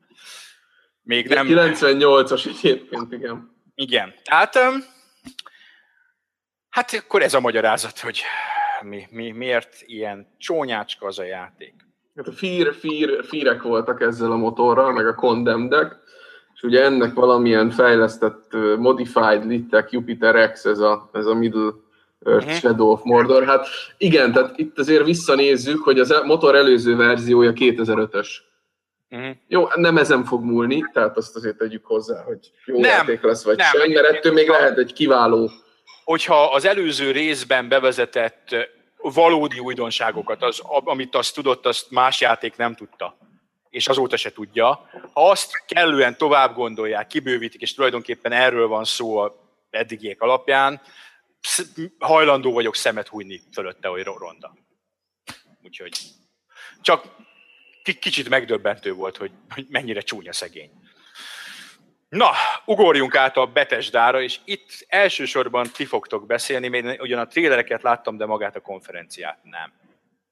S2: Még nem... 98-as egyébként, igen.
S1: Igen. Tehát, hát akkor ez a magyarázat, hogy mi, mi, miért ilyen csónyácska az a játék.
S2: Hát a fír, fír, fírek voltak ezzel a motorral, meg a condemned és ugye ennek valamilyen fejlesztett Modified Littek Jupiter X, ez a, ez a Middle Earth. Shadow of Mordor. Hát igen, tehát itt azért visszanézzük, hogy az e- motor előző verziója 2005-ös. Uh-huh. Jó, nem ezen fog múlni, tehát azt azért tegyük hozzá, hogy jó nem, játék lesz, vagy nem, sem, mert ettől még lehet egy kiváló.
S1: Hogyha az előző részben bevezetett valódi újdonságokat, az, amit azt tudott, azt más játék nem tudta, és azóta se tudja. Ha azt kellően tovább gondolják, kibővítik, és tulajdonképpen erről van szó a eddigiek alapján, hajlandó vagyok szemet hújni fölötte, hogy ronda. Úgyhogy csak kicsit megdöbbentő volt, hogy, mennyire csúnya szegény. Na, ugorjunk át a Betesdára, és itt elsősorban ti fogtok beszélni, még ugyan a trélereket láttam, de magát a konferenciát nem.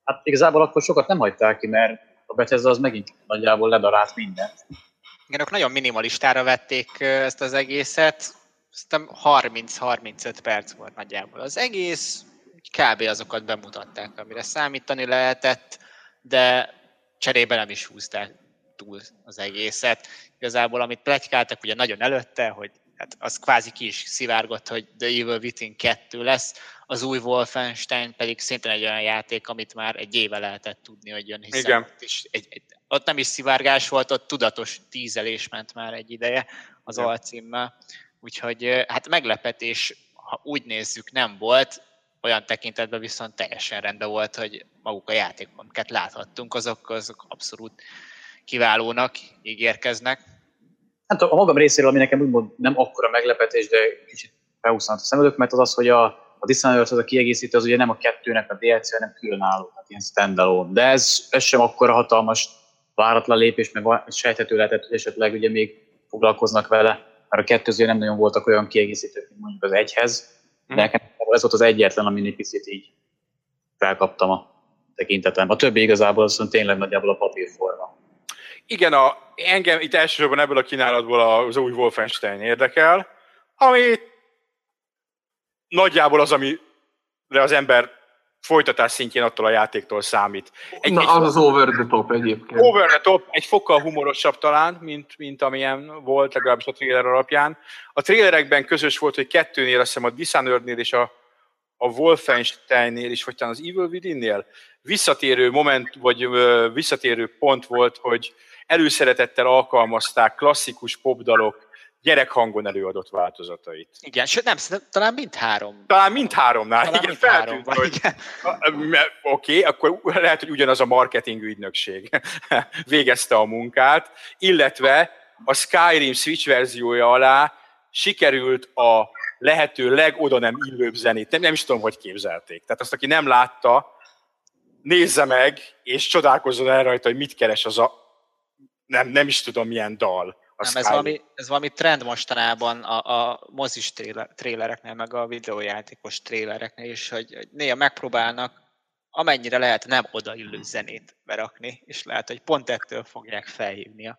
S4: Hát igazából akkor sokat nem hagyták ki, mert a Bethesda az megint nagyjából ledarált mindent.
S3: Igen, ők nagyon minimalistára vették ezt az egészet, szerintem 30-35 perc volt nagyjából az egész, kb. azokat bemutatták, amire számítani lehetett, de cserébe nem is húzták túl az egészet. Igazából, amit plegykáltak, ugye nagyon előtte, hogy hát az kvázi ki is szivárgott, hogy The Evil Within 2 lesz, az új Wolfenstein pedig szintén egy olyan játék, amit már egy éve lehetett tudni, hogy jön, hiszen Igen. Ott, is egy, egy, ott nem is szivárgás volt, ott tudatos tízelés ment már egy ideje az Igen. alcímmel. Úgyhogy hát meglepetés, ha úgy nézzük, nem volt, olyan tekintetben viszont teljesen rendben volt, hogy maguk a játékok, amiket láthattunk, azok, azok abszolút kiválónak ígérkeznek.
S4: Hát a magam részéről, ami nekem úgymond nem akkora meglepetés, de kicsit felhúztam a szemedök, mert az az, hogy a, a Dishonored az a kiegészítő, az ugye nem a kettőnek a DLC, hanem különálló, hát ilyen standalone. De ez, ez sem akkora hatalmas váratlan lépés, meg sejthető lehetett, hogy esetleg ugye még foglalkoznak vele mert a kettőző nem nagyon voltak olyan kiegészítők, mint mondjuk az egyhez, de nekem ez volt az egyetlen, amin egy picit így felkaptam a tekintetem. A többi igazából az tényleg nagyjából a papírforma.
S1: Igen, a, engem itt elsősorban ebből a kínálatból az új Wolfenstein érdekel, ami nagyjából az, amire az ember folytatás szintjén attól a játéktól számít.
S2: Egy, Na, egy az az over the top egyébként.
S1: Over the top, egy fokkal humorosabb talán, mint, mint amilyen volt, legalábbis a trailer alapján. A trailerekben közös volt, hogy kettőnél, azt hiszem a Dishonored-nél és a, a Wolfenstein-nél is, vagy talán az Evil Within-nél visszatérő moment, vagy ö, visszatérő pont volt, hogy előszeretettel alkalmazták klasszikus popdalok gyerekhangon előadott változatait.
S3: Igen, sőt nem, talán mindhárom.
S1: Talán mindháromnál, talán igen, feltűnt, hogy oké, okay, akkor lehet, hogy ugyanaz a marketing ügynökség [LAUGHS] végezte a munkát, illetve a Skyrim Switch verziója alá sikerült a lehető legoda nem illőbb zenét. Nem, nem is tudom, hogy képzelték. Tehát azt, aki nem látta, nézze meg, és csodálkozzon el rajta, hogy mit keres az a nem, nem is tudom milyen dal.
S3: Nem, ez valami, ez valami trend mostanában a, a mozis tréler, trélereknél, meg a videójátékos trélereknél is, hogy, hogy néha megpróbálnak amennyire lehet nem odaillő zenét berakni, és lehet, hogy pont ettől fogják felhívni a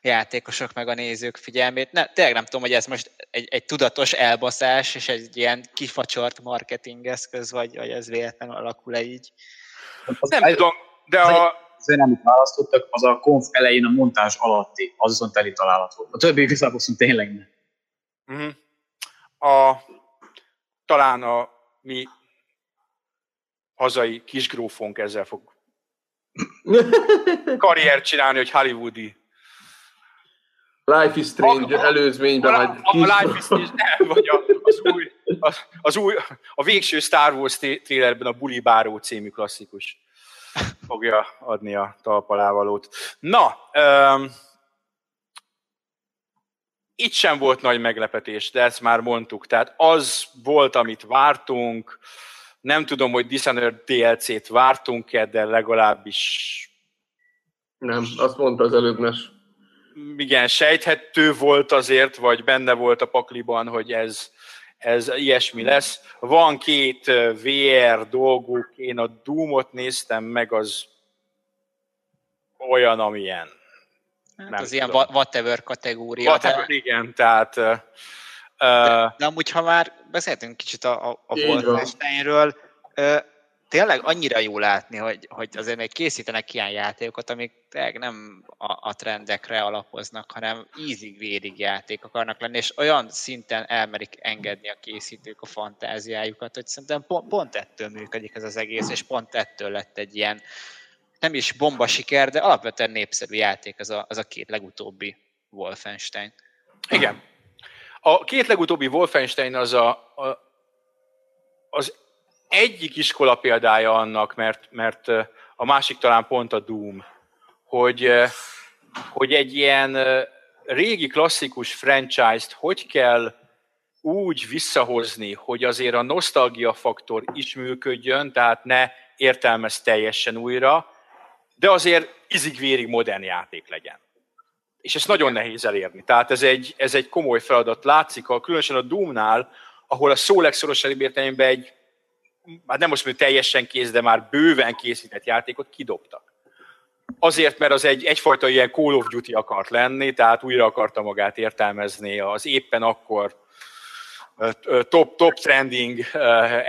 S3: játékosok meg a nézők figyelmét. Ne, tényleg nem tudom, hogy ez most egy, egy tudatos elbaszás, és egy ilyen kifacsort marketing eszköz, vagy, vagy ez véletlenül alakul-e így.
S1: Nem tudom, de a,
S4: amit választottak, az a konf elején a montázs alatti, az viszont teli találat volt. A többi igazából viszont tényleg nem.
S1: Uh-huh. A, talán a mi hazai kisgrófónk ezzel fog [LAUGHS] karriert csinálni, hogy hollywoodi
S2: Life is Strange a, előzményben. A,
S1: a, a, a Life is Strange, nem, vagy a, az, új, az, az új, a végső Star Wars trailerben a Bully Báró című klasszikus fogja adni a talpalávalót. Na, um, itt sem volt nagy meglepetés, de ezt már mondtuk. Tehát az volt, amit vártunk. Nem tudom, hogy Dishonored DLC-t vártunk-e, de legalábbis...
S2: Nem, azt mondta az előbbnes.
S1: Igen, sejthető volt azért, vagy benne volt a pakliban, hogy ez ez ilyesmi lesz. Van két VR dolguk, én a Doom-ot néztem meg, az olyan, amilyen.
S3: Hát nem az tudom. ilyen whatever kategória.
S1: Whatever, de... igen, tehát... Uh,
S3: de, de amúgy, ha már beszéltünk kicsit a, a, a Wolfensteinről, uh, tényleg annyira jó látni, hogy, hogy azért még készítenek ilyen játékokat, amik tényleg nem a, a trendekre alapoznak, hanem ízig-vérig játék akarnak lenni, és olyan szinten elmerik engedni a készítők a fantáziájukat, hogy szerintem pont, pont ettől működik ez az egész, és pont ettől lett egy ilyen nem is bomba siker, de alapvetően népszerű játék az a, az a két legutóbbi Wolfenstein.
S1: Igen. A két legutóbbi Wolfenstein az a, a az egyik iskola példája annak, mert, mert a másik talán pont a Doom, hogy, hogy egy ilyen régi klasszikus franchise-t hogy kell úgy visszahozni, hogy azért a nosztalgia faktor is működjön, tehát ne értelmez teljesen újra, de azért izig-vérig modern játék legyen. És ezt nagyon nehéz elérni. Tehát ez egy, ez egy komoly feladat. Látszik, a, különösen a Doomnál, ahol a szó legszorosabb értelemben egy már nem most mondjuk teljesen kész, de már bőven készített játékot kidobtak. Azért, mert az egy, egyfajta ilyen Call of Duty akart lenni, tehát újra akarta magát értelmezni az éppen akkor top, top trending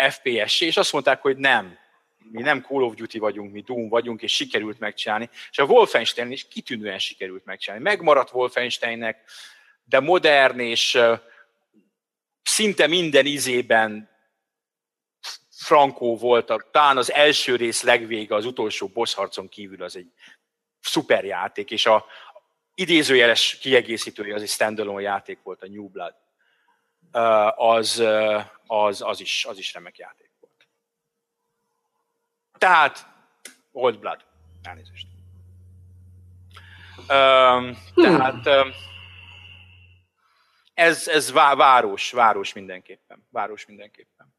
S1: FPS, és azt mondták, hogy nem, mi nem Call of Duty vagyunk, mi Doom vagyunk, és sikerült megcsinálni. És a Wolfenstein is kitűnően sikerült megcsinálni. Megmaradt Wolfensteinnek, de modern és szinte minden izében Frankó volt, a, talán az első rész legvége, az utolsó boss kívül az egy szuper játék, és a idézőjeles kiegészítője az egy standalone játék volt, a New Blood. Az, az, az, is, az is remek játék volt. Tehát Old Blood. Elnézést. Tehát ez, ez város, város mindenképpen. Város mindenképpen.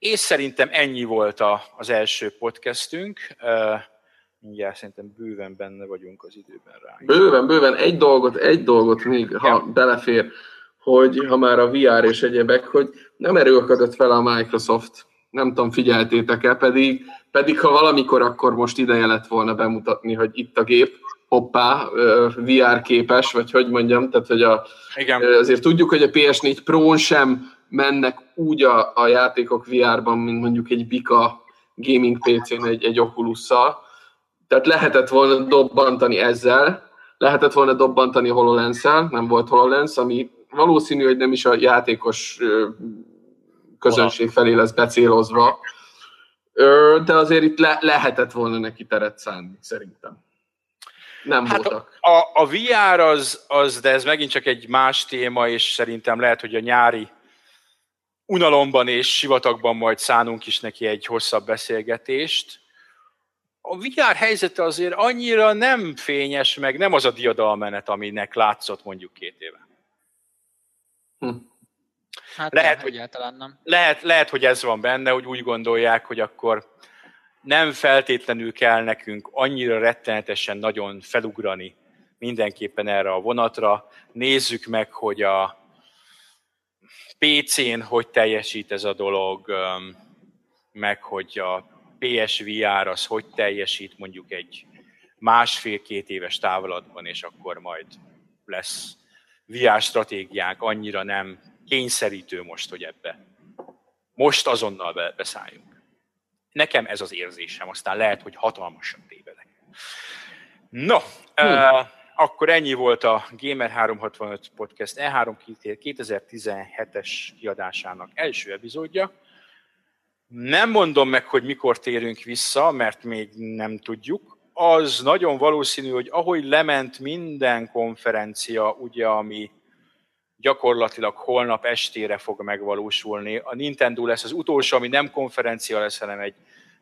S1: És szerintem ennyi volt a, az első podcastünk. mindjárt szerintem bőven benne vagyunk az időben rá.
S2: Bőven, bőven. Egy dolgot, egy dolgot még, ha ja. belefér, hogy ha már a VR és egyebek, hogy nem erőlködött fel a Microsoft. Nem tudom, figyeltétek-e, pedig, pedig ha valamikor, akkor most ideje lett volna bemutatni, hogy itt a gép, hoppá, VR képes, vagy hogy mondjam, tehát hogy a, Igen. azért tudjuk, hogy a PS4 Pro-n sem mennek úgy a, a játékok VR-ban, mint mondjuk egy Bika gaming PC-n egy, egy Oculus-szal, tehát lehetett volna dobbantani ezzel, lehetett volna dobbantani hololens nem volt HoloLens, ami valószínű, hogy nem is a játékos közönség felé lesz becélozva, de azért itt le, lehetett volna neki teret szánni, szerintem. Nem hát voltak.
S1: A, a VR az, az, de ez megint csak egy más téma, és szerintem lehet, hogy a nyári unalomban és sivatagban majd szánunk is neki egy hosszabb beszélgetést a VR helyzete azért annyira nem fényes, meg nem az a diadalmenet, aminek látszott mondjuk két éve.
S3: Hm. Hát lehet, nem, hogy, egyáltalán nem.
S1: Lehet, lehet, hogy ez van benne, hogy úgy gondolják, hogy akkor nem feltétlenül kell nekünk annyira rettenetesen nagyon felugrani mindenképpen erre a vonatra. Nézzük meg, hogy a PC-n hogy teljesít ez a dolog, meg hogy a PSVR az hogy teljesít mondjuk egy másfél-két éves távlatban, és akkor majd lesz VR stratégiánk, annyira nem kényszerítő most, hogy ebbe most azonnal beszálljunk. Nekem ez az érzésem, aztán lehet, hogy hatalmasan tévedek. No, hmm. uh, akkor ennyi volt a Gamer 365 Podcast E3 2017-es kiadásának első epizódja. Nem mondom meg, hogy mikor térünk vissza, mert még nem tudjuk. Az nagyon valószínű, hogy ahogy lement minden konferencia, ugye, ami gyakorlatilag holnap estére fog megvalósulni. A Nintendo lesz az utolsó, ami nem konferencia lesz, hanem egy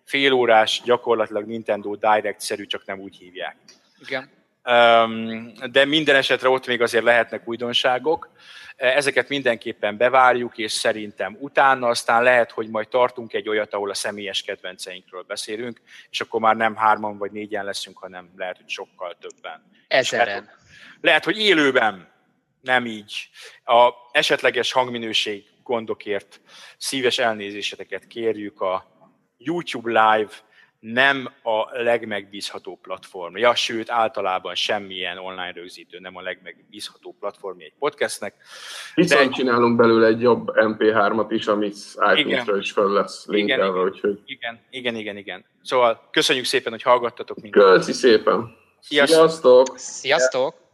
S1: félórás, gyakorlatilag Nintendo Direct-szerű, csak nem úgy hívják.
S3: Igen.
S1: De minden esetre ott még azért lehetnek újdonságok. Ezeket mindenképpen bevárjuk, és szerintem utána aztán lehet, hogy majd tartunk egy olyat, ahol a személyes kedvenceinkről beszélünk, és akkor már nem hárman vagy négyen leszünk, hanem lehet, hogy sokkal többen.
S3: Ezeren.
S1: Lehet, lehet, hogy élőben, nem így. A esetleges hangminőség gondokért szíves elnézéseteket kérjük a YouTube Live nem a legmegbízható platformja, sőt általában semmilyen online rögzítő nem a legmegbízható platformja egy podcastnek.
S2: Viszont de... csinálunk belőle egy jobb MP3-at is, amit itunes is fel lesz linkelve, igen, úgyhogy...
S1: Igen, igen, igen, igen. Szóval köszönjük szépen, hogy hallgattatok minket.
S2: Köszi szépen! Sziasztok!
S3: Sziasztok!